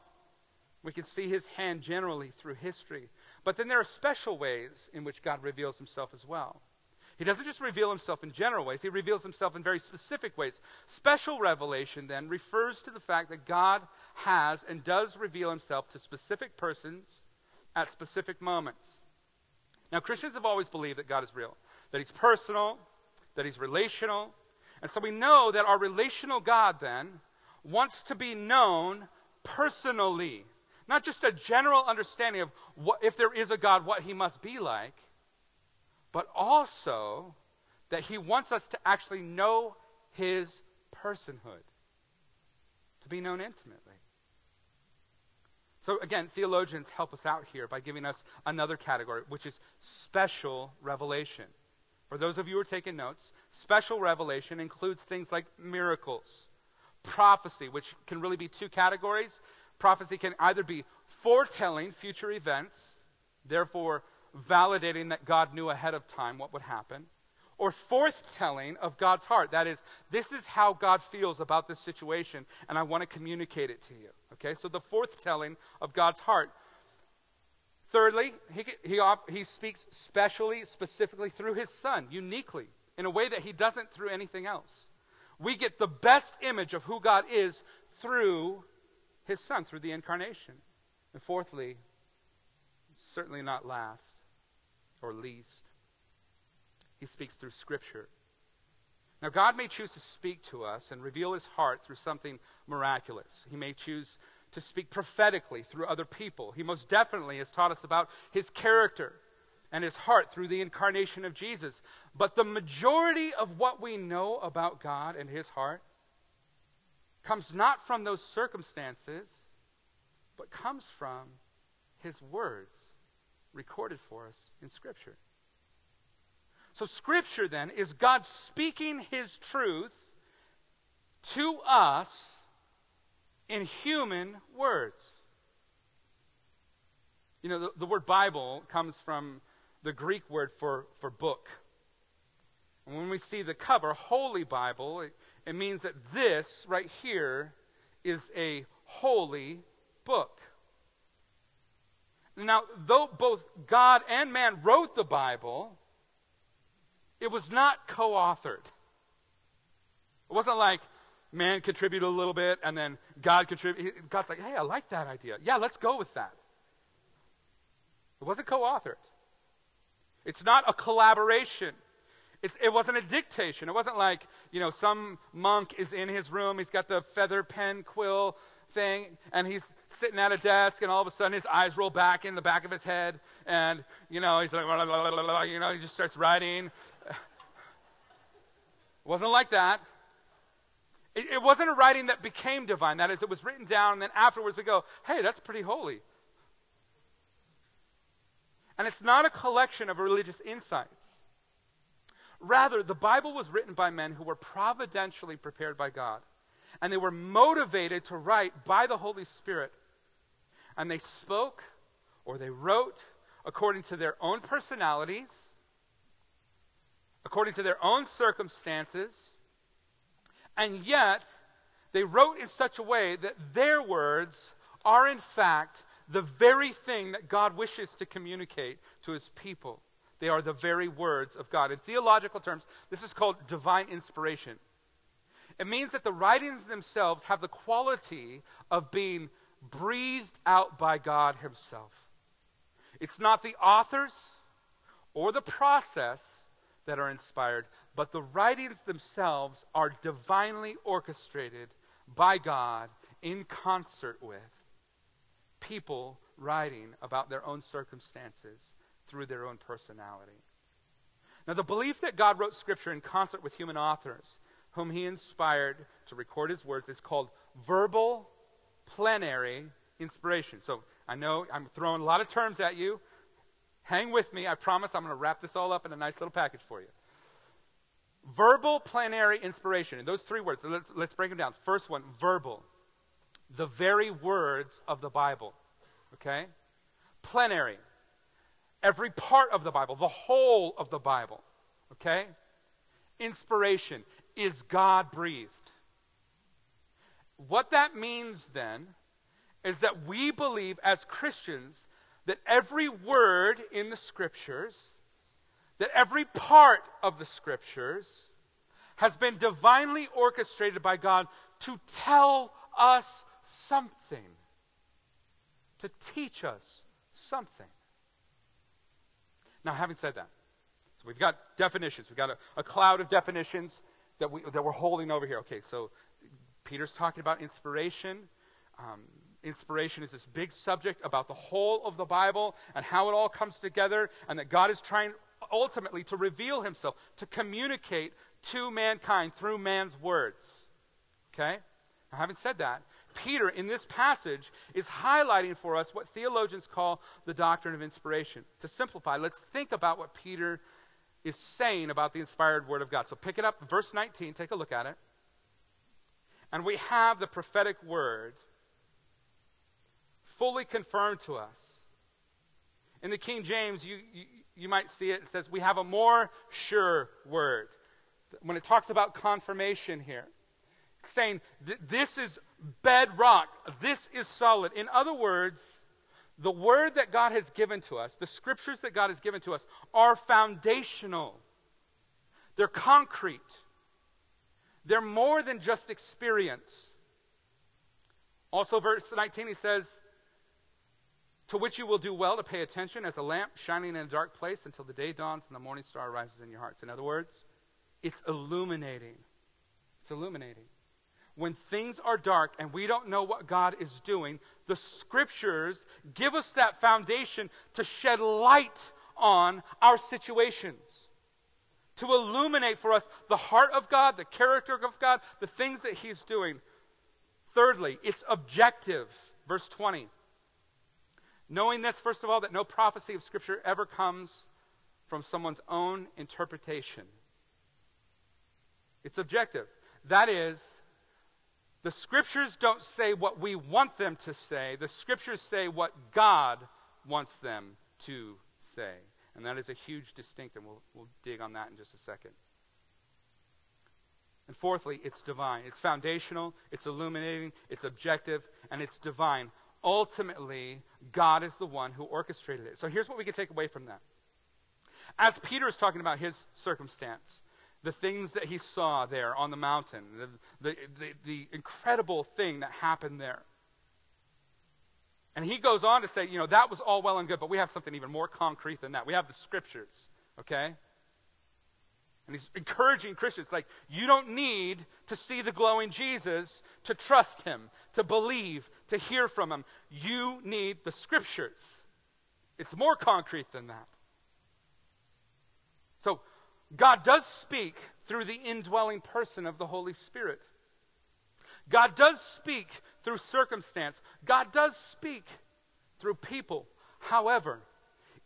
We can see his hand generally through history. But then there are special ways in which God reveals himself as well. He doesn't just reveal himself in general ways, he reveals himself in very specific ways. Special revelation, then, refers to the fact that God has and does reveal himself to specific persons at specific moments. Now, Christians have always believed that God is real, that he's personal, that he's relational, and so we know that our relational God then wants to be known personally. Not just a general understanding of what, if there is a God, what he must be like, but also that he wants us to actually know his personhood, to be known intimately. So, again, theologians help us out here by giving us another category, which is special revelation. For those of you who are taking notes, special revelation includes things like miracles, prophecy, which can really be two categories. Prophecy can either be foretelling future events, therefore validating that God knew ahead of time what would happen, or forthtelling of God's heart. That is, this is how God feels about this situation, and I want to communicate it to you. Okay, so the forthtelling of God's heart. Thirdly, he, he, he speaks specially, specifically through his son, uniquely, in a way that he doesn't through anything else. We get the best image of who God is through his son, through the incarnation. And fourthly, certainly not last or least, he speaks through Scripture. Now, God may choose to speak to us and reveal his heart through something miraculous. He may choose to speak prophetically through other people. He most definitely has taught us about his character and his heart through the incarnation of Jesus. But the majority of what we know about God and his heart comes not from those circumstances, but comes from his words recorded for us in Scripture. So, Scripture then is God speaking his truth to us in human words. You know, the, the, word Bible comes from the Greek word for, for book. And when we see the cover, Holy Bible, it, it means that this right here is a holy book. Now, though both God and man wrote the Bible, it was not co authored. It wasn't like, man contributed a little bit, and then God contributed. God's like, hey, I like that idea. Yeah, let's go with that. It wasn't co authored. It's not a collaboration. It's, it wasn't a dictation. It wasn't like, you know, some monk is in his room, he's got the feather pen quill thing, and he's sitting at a desk, and all of a sudden his eyes roll back in the back of his head, and, you know, he's like, blah, blah, blah, you know, he just starts writing. It wasn't like that. It, it wasn't a writing that became divine. That is, it was written down, and then afterwards we go, hey, that's pretty holy. And it's not a collection of religious insights. Rather, the Bible was written by men who were providentially prepared by God. And they were motivated to write by the Holy Spirit. And they spoke or they wrote according to their own personalities, according to their own circumstances, and yet, they wrote in such a way that their words are, in fact, the very thing that God wishes to communicate to his people They are the very words of God. In theological terms, this is called divine inspiration. It means that the writings themselves have the quality of being breathed out by God Himself. It's not the authors or the process that are inspired, but the writings themselves are divinely orchestrated by God in concert with people writing about their own circumstances through their own personality. Now, the belief that God wrote Scripture in concert with human authors, whom He inspired to record His words, is called verbal plenary inspiration. So, I know I'm throwing a lot of terms at you. Hang with me. I promise I'm going to wrap this all up in a nice little package for you. Verbal plenary inspiration. And those three words, let's, let's break them down. First one, verbal. The very words of the Bible. Okay? Plenary every part of the Bible, the whole of the Bible. Okay? Inspiration is God breathed. What that means then is that we believe as Christians that every word in the Scriptures, that every part of the Scriptures has been divinely orchestrated by God to tell us something, to teach us something. Now, having said that, so we've got definitions. We've got a, a cloud of definitions that, we, that we're holding over here. Okay, so Peter's talking about inspiration. Um, inspiration is this big subject about the whole of the Bible and how it all comes together, and that God is trying ultimately to reveal himself, to communicate to mankind through man's words. Okay? Now, having said that, Peter, in this passage, is highlighting for us what theologians call the doctrine of inspiration. To simplify, let's think about what Peter is saying about the inspired Word of God. So pick it up, verse 19, take a look at it. And we have the prophetic word fully confirmed to us. In the King James, you, you, you might see it, it says, We have a more sure word. When it talks about confirmation here, saying this is bedrock, this is solid. In other words, the word that God has given to us, the scriptures that God has given to us, are foundational. They're concrete. They're more than just experience. Also, verse 19, he says, To which you will do well to pay attention as a lamp shining in a dark place until the day dawns and the morning star rises in your hearts. In other words, it's illuminating. It's illuminating when things are dark and we don't know what God is doing, the scriptures give us that foundation to shed light on our situations, to illuminate for us the heart of God, the character of God, the things that He's doing. Thirdly, it's objective. Verse 20. Knowing this, first of all, that no prophecy of Scripture ever comes from someone's own interpretation. It's objective. That is, the scriptures don't say what we want them to say, the scriptures say what God wants them to say. And that is a huge distinction. We'll, we'll dig on that in just a second. And fourthly, it's divine. It's foundational, it's illuminating, it's objective, and it's divine. Ultimately, God is the one who orchestrated it. So here's what we can take away from that. As Peter is talking about his circumstance, the things that he saw there on the mountain, the, the, the, the, incredible thing that happened there. And he goes on to say, you know, that was all well and good, but we have something even more concrete than that. We have the scriptures, okay? And he's encouraging Christians, like, you don't need to see the glowing Jesus to trust him, to believe, to hear from him. You need the scriptures. It's more concrete than that. So, God does speak through the indwelling person of the Holy Spirit. God does speak through circumstance. God does speak through people. However,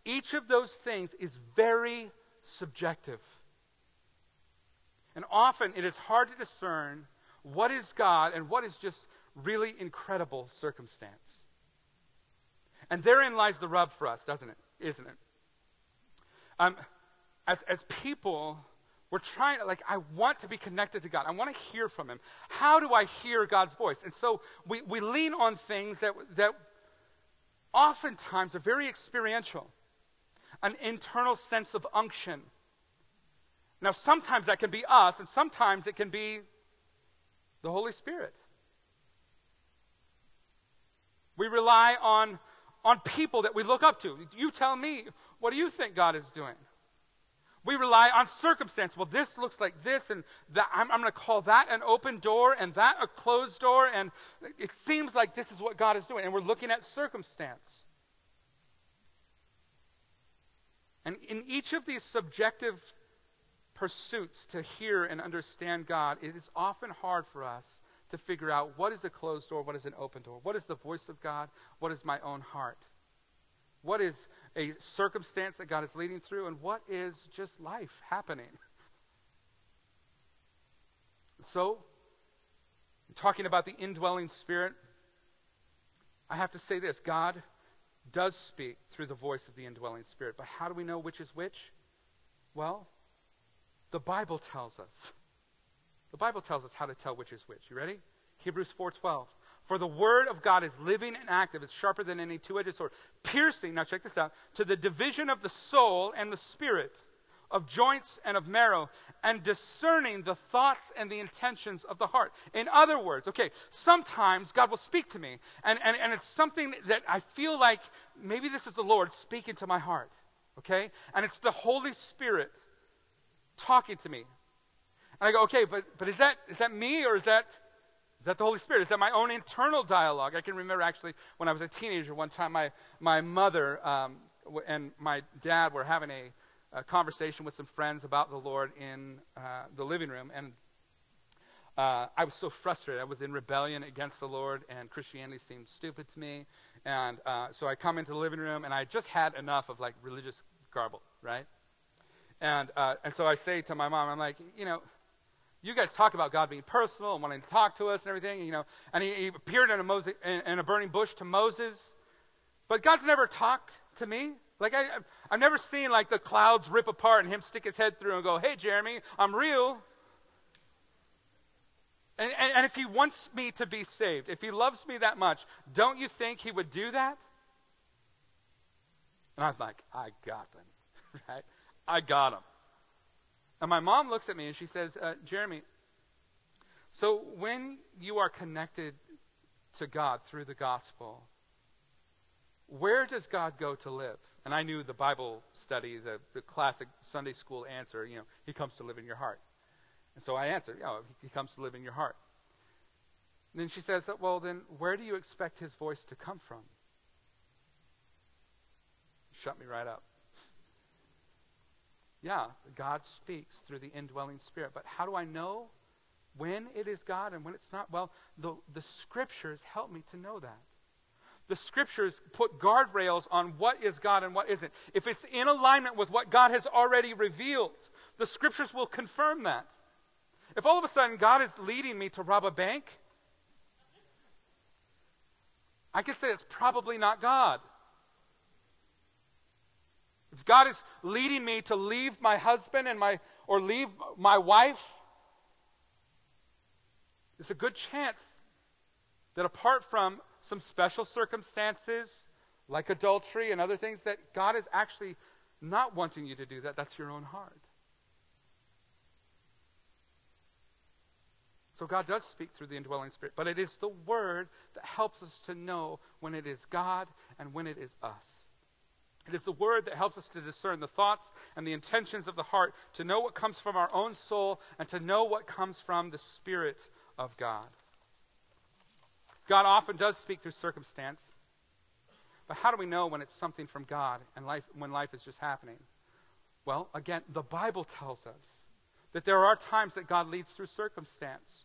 each of those things is very subjective. And often it is hard to discern what is God and what is just really incredible circumstance. And therein lies the rub for us, doesn't it? Isn't it? Um, as, as people, we're trying to, like, I want to be connected to God. I want to hear from Him. How do I hear God's voice? And so we, we lean on things that, that oftentimes are very experiential. an internal sense of unction. Now, sometimes that can be us, and sometimes it can be the Holy Spirit. We rely on, on people that we look up to. You tell me, what do you think God is doing? We rely on circumstance. Well, this looks like this, and that, I'm, I'm going to call that an open door and that a closed door, and it seems like this is what God is doing. And we're looking at circumstance. And in each of these subjective pursuits to hear and understand God, it is often hard for us to figure out what is a closed door, what is an open door, what is the voice of God, what is my own heart, what is a circumstance that God is leading through, and what is just life happening. So, talking about the indwelling spirit, I have to say this God does speak through the voice of the indwelling spirit, but how do we know which is which? Well, the Bible tells us. The Bible tells us how to tell which is which. You ready? Hebrews 4:12. For the word of God is living and active. It's sharper than any two-edged sword, piercing, now check this out, to the division of the soul and the spirit, of joints and of marrow, and discerning the thoughts and the intentions of the heart. In other words, okay, sometimes God will speak to me, and, and, and it's something that I feel like maybe this is the Lord speaking to my heart, okay? And it's the Holy Spirit talking to me. And I go, okay, but, but is, that, is that me or is that is that the Holy Spirit? Is that my own internal dialogue? I can remember actually when I was a teenager, one time my, my mother um, and my dad were having a, a, conversation with some friends about the Lord in uh, the living room. And uh, I was so frustrated. I was in rebellion against the Lord, and Christianity seemed stupid to me. And uh, so I come into the living room, and I just had enough of like religious garble, right? And, uh, and so I say to my mom, I'm like, you know, you guys talk about God being personal and wanting to talk to us and everything, you know. And he, he appeared in a, in, in, a burning bush to Moses. But God's never talked to me. Like, I, I've never seen, like, the clouds rip apart and him stick his head through and go, hey, Jeremy, I'm real. And, and, and if he wants me to be saved, if he loves me that much, don't you think he would do that? And I'm like, I got them, right? I got him. And my mom looks at me and she says, uh, Jeremy, so when you are connected to God through the gospel, where does God go to live? And I knew the Bible study, the, the classic Sunday school answer, you know, he comes to live in your heart. And so I answered, you know, he comes to live in your heart. And then she says, well, then where do you expect his voice to come from? Shut me right up. Yeah, God speaks through the indwelling spirit. But how do I know when it is God and when it's not? Well, the, the scriptures help me to know that. The scriptures put guardrails on what is God and what isn't. If it's in alignment with what God has already revealed, the scriptures will confirm that. If all of a sudden God is leading me to rob a bank, I can say it's probably not God. If God is leading me to leave my husband and my or leave my wife, it's a good chance that apart from some special circumstances like adultery and other things that God is actually not wanting you to do that. That's your own heart. So God does speak through the indwelling spirit, but it is the word that helps us to know when it is God and when it is us. It is the word that helps us to discern the thoughts and the intentions of the heart, to know what comes from our own soul, and to know what comes from the Spirit of God. God often does speak through circumstance, but how do we know when it's something from God and life, when life is just happening? Well, again, the Bible tells us that there are times that God leads through circumstance,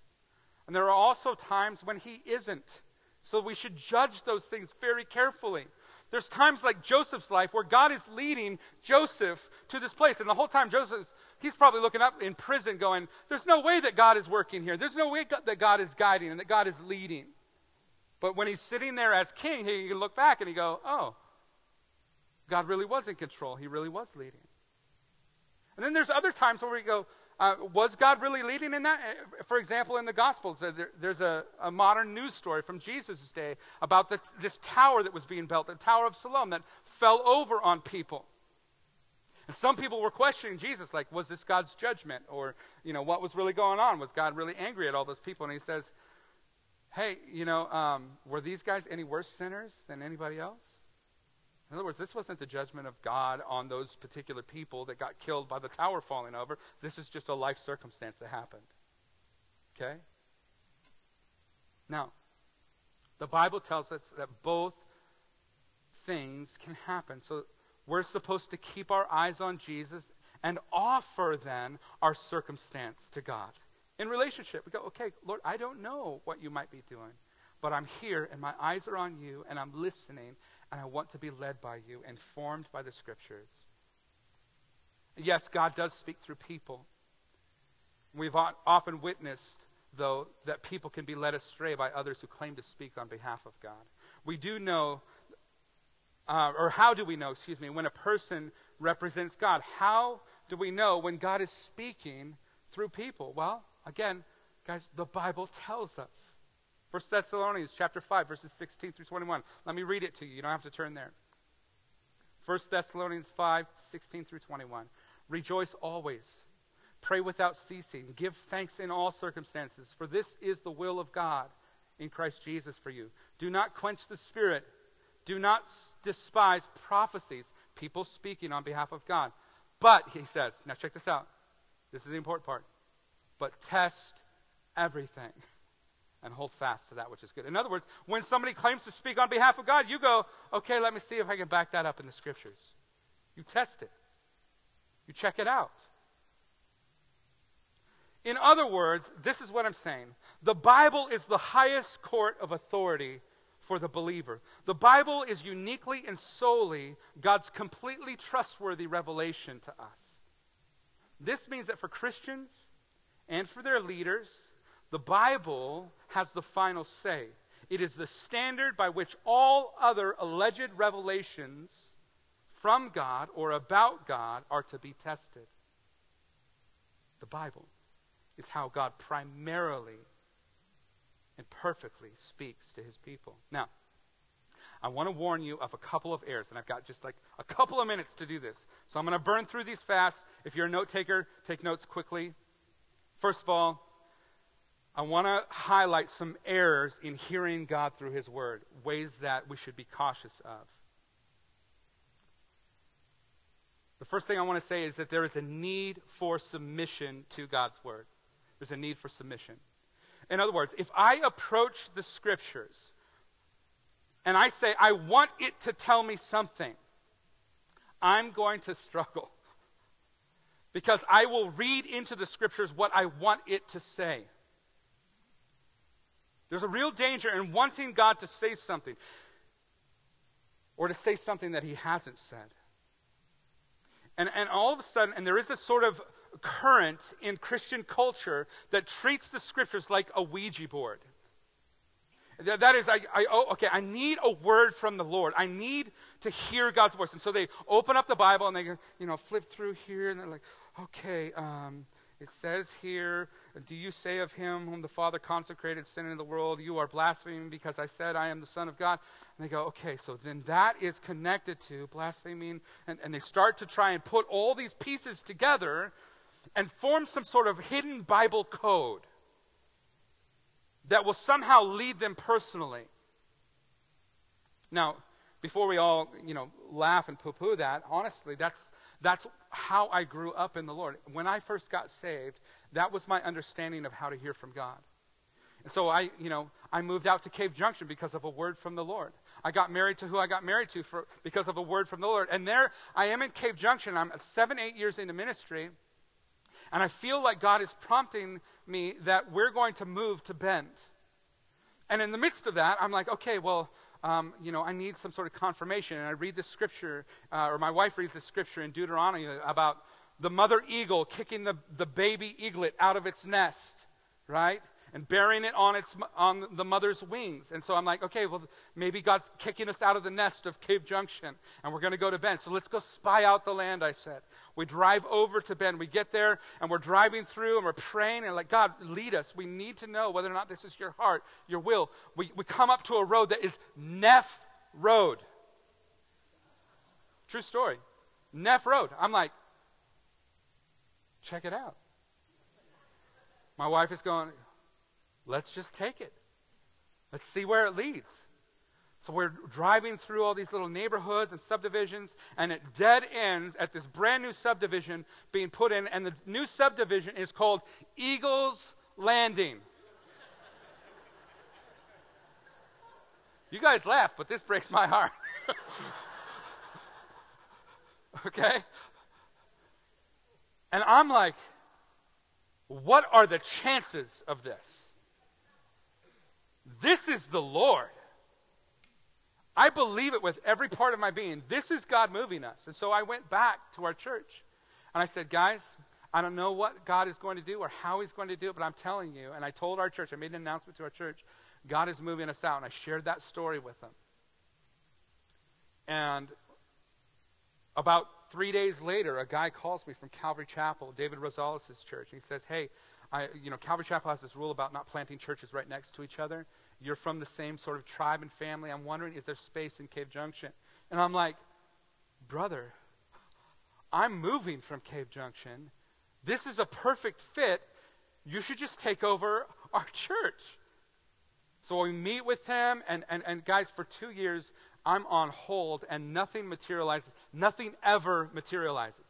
and there are also times when He isn't. So we should judge those things very carefully. There's times like Joseph's life where God is leading Joseph to this place. And the whole time Joseph, he's probably looking up in prison going, There's no way that God is working here. There's no way that God is guiding and that God is leading. But when he's sitting there as king, he can look back and he go, Oh, God really was in control. He really was leading. And then there's other times where we go, uh, was God really leading in that? Uh, for example, in the Gospels, uh, there, there's a, a, modern news story from Jesus' day about the, this tower that was being built, the Tower of Siloam, that fell over on people. And some people were questioning Jesus, like, was this God's judgment? Or, you know, what was really going on? Was God really angry at all those people? And he says, hey, you know, um, were these guys any worse sinners than anybody else? In other words, this wasn't the judgment of God on those particular people that got killed by the tower falling over. This is just a life circumstance that happened. Okay? Now, the Bible tells us that both things can happen. So we're supposed to keep our eyes on Jesus and offer then our circumstance to God. In relationship, we go, okay, Lord, I don't know what you might be doing, but I'm here and my eyes are on you and I'm listening and I want to be led by you, informed by the scriptures. Yes, God does speak through people. We've often witnessed, though, that people can be led astray by others who claim to speak on behalf of God. We do know, uh, or how do we know, excuse me, when a person represents God? How do we know when God is speaking through people? Well, again, guys, the Bible tells us. 1 Thessalonians chapter 5, verses 16 through 21. Let me read it to you. You don't have to turn there. 1 Thessalonians 5, 16 through 21. Rejoice always. Pray without ceasing. Give thanks in all circumstances, for this is the will of God in Christ Jesus for you. Do not quench the spirit. Do not despise prophecies, people speaking on behalf of God. But, he says, now check this out. This is the important part. But test everything and hold fast to that which is good. In other words, when somebody claims to speak on behalf of God, you go, okay, let me see if I can back that up in the scriptures. You test it, you check it out. In other words, this is what I'm saying the Bible is the highest court of authority for the believer. The Bible is uniquely and solely God's completely trustworthy revelation to us. This means that for Christians and for their leaders, the Bible has the final say. It is the standard by which all other alleged revelations from God or about God are to be tested. The Bible is how God primarily and perfectly speaks to his people. Now, I want to warn you of a couple of errors, and I've got just like a couple of minutes to do this. So I'm going to burn through these fast. If you're a note taker, take notes quickly. First of all, I want to highlight some errors in hearing God through His Word, ways that we should be cautious of. The first thing I want to say is that there is a need for submission to God's Word. There's a need for submission. In other words, if I approach the Scriptures and I say, I want it to tell me something, I'm going to struggle. Because I will read into the Scriptures what I want it to say. There's a real danger in wanting God to say something or to say something that he hasn't said. And, and all of a sudden, and there is a sort of current in Christian culture that treats the scriptures like a Ouija board. That, that is, I, I, oh, okay, I need a word from the Lord. I need to hear God's voice. And so they open up the Bible and they, you know, flip through here and they're like, okay, um, it says here, Do you say of him whom the Father consecrated, sin in the world, you are blaspheming because I said I am the Son of God? And they go, Okay, so then that is connected to blaspheming. And, and they start to try and put all these pieces together and form some sort of hidden Bible code that will somehow lead them personally. Now, before we all, you know, laugh and poo-poo that, honestly, that's that's how I grew up in the Lord. When I first got saved, that was my understanding of how to hear from God. And so I, you know, I moved out to Cave Junction because of a word from the Lord. I got married to who I got married to for, because of a word from the Lord. And there I am in Cave Junction. I'm seven, eight years into ministry. And I feel like God is prompting me that we're going to move to Bend. And in the midst of that, I'm like, okay, well, um, you know, I need some sort of confirmation. And I read the scripture, uh, or my wife reads the scripture in Deuteronomy about the mother eagle kicking the, the baby eaglet out of its nest, right? and bearing it on, its, on the mother's wings. And so I'm like, okay, well, maybe God's kicking us out of the nest of Cave Junction, and we're going to go to Bend. So let's go spy out the land, I said. We drive over to Bend. We get there, and we're driving through, and we're praying, and like, God, lead us. We need to know whether or not this is your heart, your will. We, we come up to a road that is Neff Road. True story. Neff Road. I'm like, check it out. My wife is going, let's just take it. Let's see where it leads. So we're driving through all these little neighborhoods and subdivisions, and it dead ends at this brand new subdivision being put in, and the new subdivision is called Eagles Landing. you guys laugh, but this breaks my heart. okay? And I'm like, what are the chances of this? This is the Lord. I believe it with every part of my being. This is God moving us. And so I went back to our church and I said, guys, I don't know what God is going to do or how He's going to do it, but I'm telling you, and I told our church, I made an announcement to our church, God is moving us out. And I shared that story with them. And about three days later, a guy calls me from Calvary Chapel, David Rosales' church. And he says, Hey, I, you know, Calvary Chapel has this rule about not planting churches right next to each other. You're from the same sort of tribe and family. I'm wondering, is there space in Cave Junction? And I'm like, Brother, I'm moving from Cave Junction. This is a perfect fit. You should just take over our church. So we meet with him, and, and, and guys, for two years, I'm on hold, and nothing materializes. Nothing ever materializes.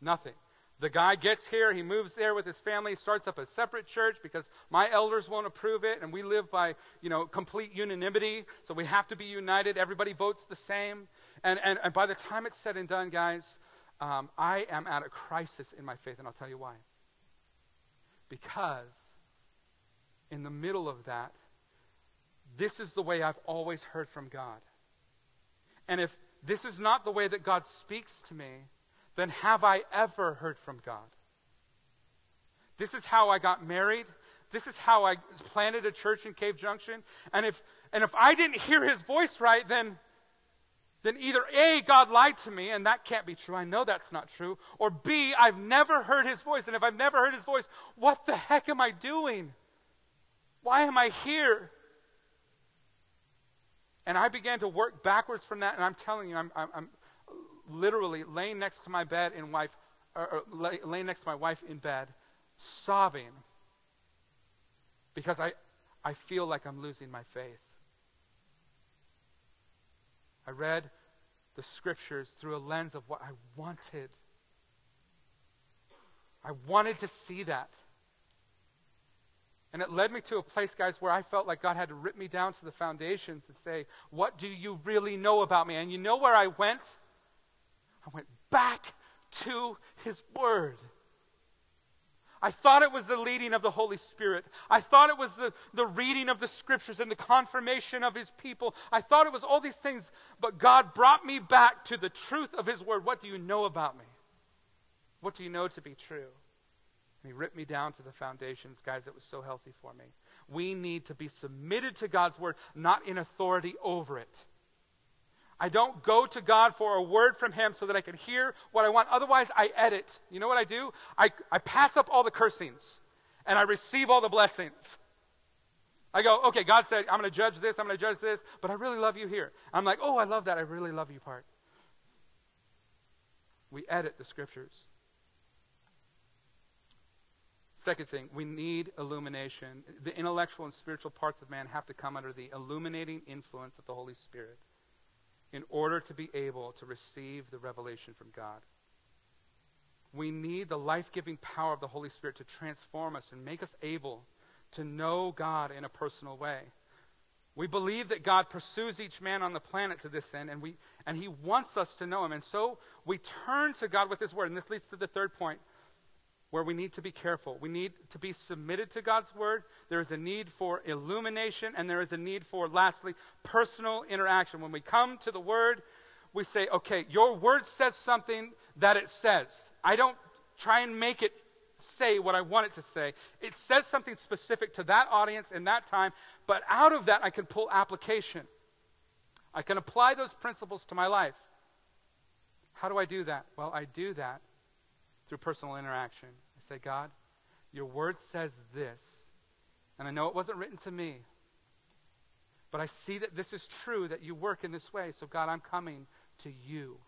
Nothing. The guy gets here, he moves there with his family, starts up a separate church because my elders won't approve it, and we live by, you know, complete unanimity, so we have to be united. Everybody votes the same. And, and, and by the time it's said and done, guys, um, I am at a crisis in my faith, and I'll tell you why. Because in the middle of that, this is the way I've always heard from God. And if this is not the way that God speaks to me, then have I ever heard from God? This is how I got married. This is how I planted a church in Cave Junction. And if, and if I didn't hear his voice right, then, then either A, God lied to me, and that can't be true. I know that's not true. Or B, I've never heard his voice. And if I've never heard his voice, what the heck am I doing? Why am I here? And I began to work backwards from that, and I'm telling you, I'm, I'm, I'm literally laying next to my bed in wife, or, or lay, laying next to my wife in bed, sobbing because I, I feel like I'm losing my faith. I read the scriptures through a lens of what I wanted. I wanted to see that. And it led me to a place, guys, where I felt like God had to rip me down to the foundations and say, What do you really know about me? And you know where I went? I went back to His Word. I thought it was the leading of the Holy Spirit. I thought it was the, the reading of the Scriptures and the confirmation of His people. I thought it was all these things, but God brought me back to the truth of His Word. What do you know about me? What do you know to be true? And he ripped me down to the foundations. Guys, it was so healthy for me. We need to be submitted to God's word, not in authority over it. I don't go to God for a word from Him so that I can hear what I want. Otherwise, I edit. You know what I do? I, I pass up all the cursings and I receive all the blessings. I go, okay, God said, I'm going to judge this, I'm going to judge this, but I really love you here. I'm like, oh, I love that. I really love you part. We edit the scriptures. Second thing, we need illumination. The intellectual and spiritual parts of man have to come under the illuminating influence of the Holy Spirit in order to be able to receive the revelation from God. We need the life giving power of the Holy Spirit to transform us and make us able to know God in a personal way. We believe that God pursues each man on the planet to this end, and, we, and He wants us to know Him. And so we turn to God with His Word. And this leads to the third point where we need to be careful. We need to be submitted to God's word. There is a need for illumination, and there is a need for, lastly, personal interaction. When we come to the word, we say, okay, your word says something that it says. I don't try and make it say what I want it to say. It says something specific to that audience in that time, but out of that, I can pull application. I can apply those principles to my life. How do I do that? Well, I do that through personal interaction say, God, your word says this. And I know it wasn't written to me. But I see that this is true, that you work in this way. So, God, I'm coming to you.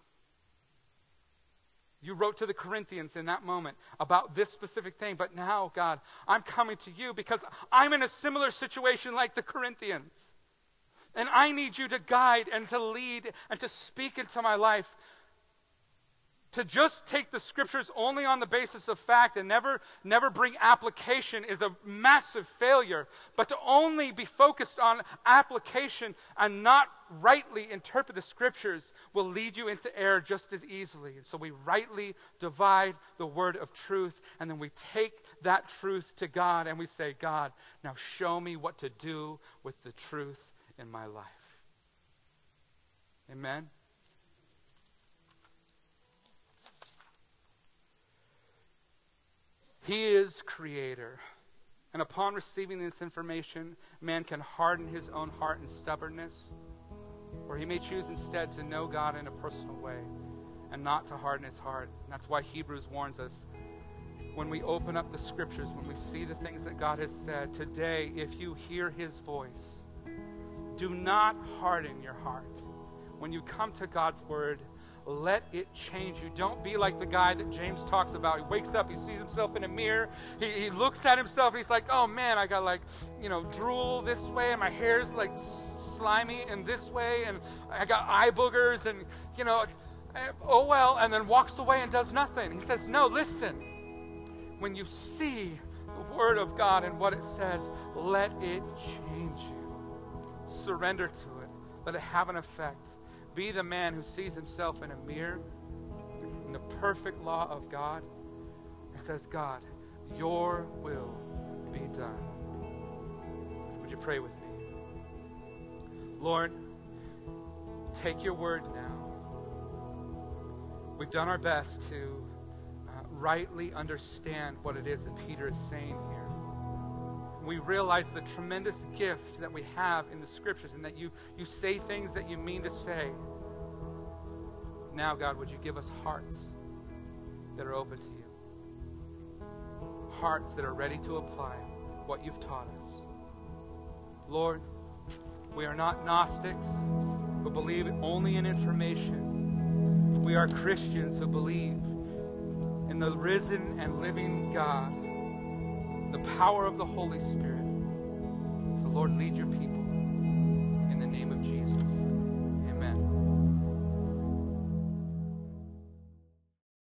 You wrote to the Corinthians in that moment about this specific thing, but now, God, I'm coming to you because I'm in a similar situation like the Corinthians. And I need you to guide and to lead and to speak into my life to just take the scriptures only on the basis of fact and never, never bring application is a massive failure. But to only be focused on application and not rightly interpret the scriptures will lead you into error just as easily. And so we rightly divide the word of truth, and then we take that truth to God and we say, God, now show me what to do with the truth in my life. Amen. He is creator. And upon receiving this information, man can harden his own heart in stubbornness, or he may choose instead to know God in a personal way and not to harden his heart. And that's why Hebrews warns us when we open up the scriptures, when we see the things that God has said, today, if you hear his voice, do not harden your heart. When you come to God's word, let it change you. Don't be like the guy that James talks about. He wakes up, he sees himself in a mirror, he, he looks at himself, and he's like, oh man, I got like, you know, drool this way, and my hair's like slimy in this way, and I got eye boogers, and, you know, eh, oh well, and then walks away and does nothing. He says, no, listen. When you see the Word of God and what it says, let it change you. Surrender to it, let it have an effect. Be the man who sees himself in a mirror in the perfect law of God and says, God, your will be done. Would you pray with me? Lord, take your word now. We've done our best to uh, rightly understand what it is that Peter is saying here we realize the tremendous gift that we have in the scriptures and that you, you say things that you mean to say. Now, God, would you give us hearts that are open to you? Hearts that are ready to apply what you've taught us. Lord, we are not Gnostics who believe only in information. We are Christians who believe in the risen and living God the power of the Holy Spirit. So, Lord, lead your people in the name of Jesus.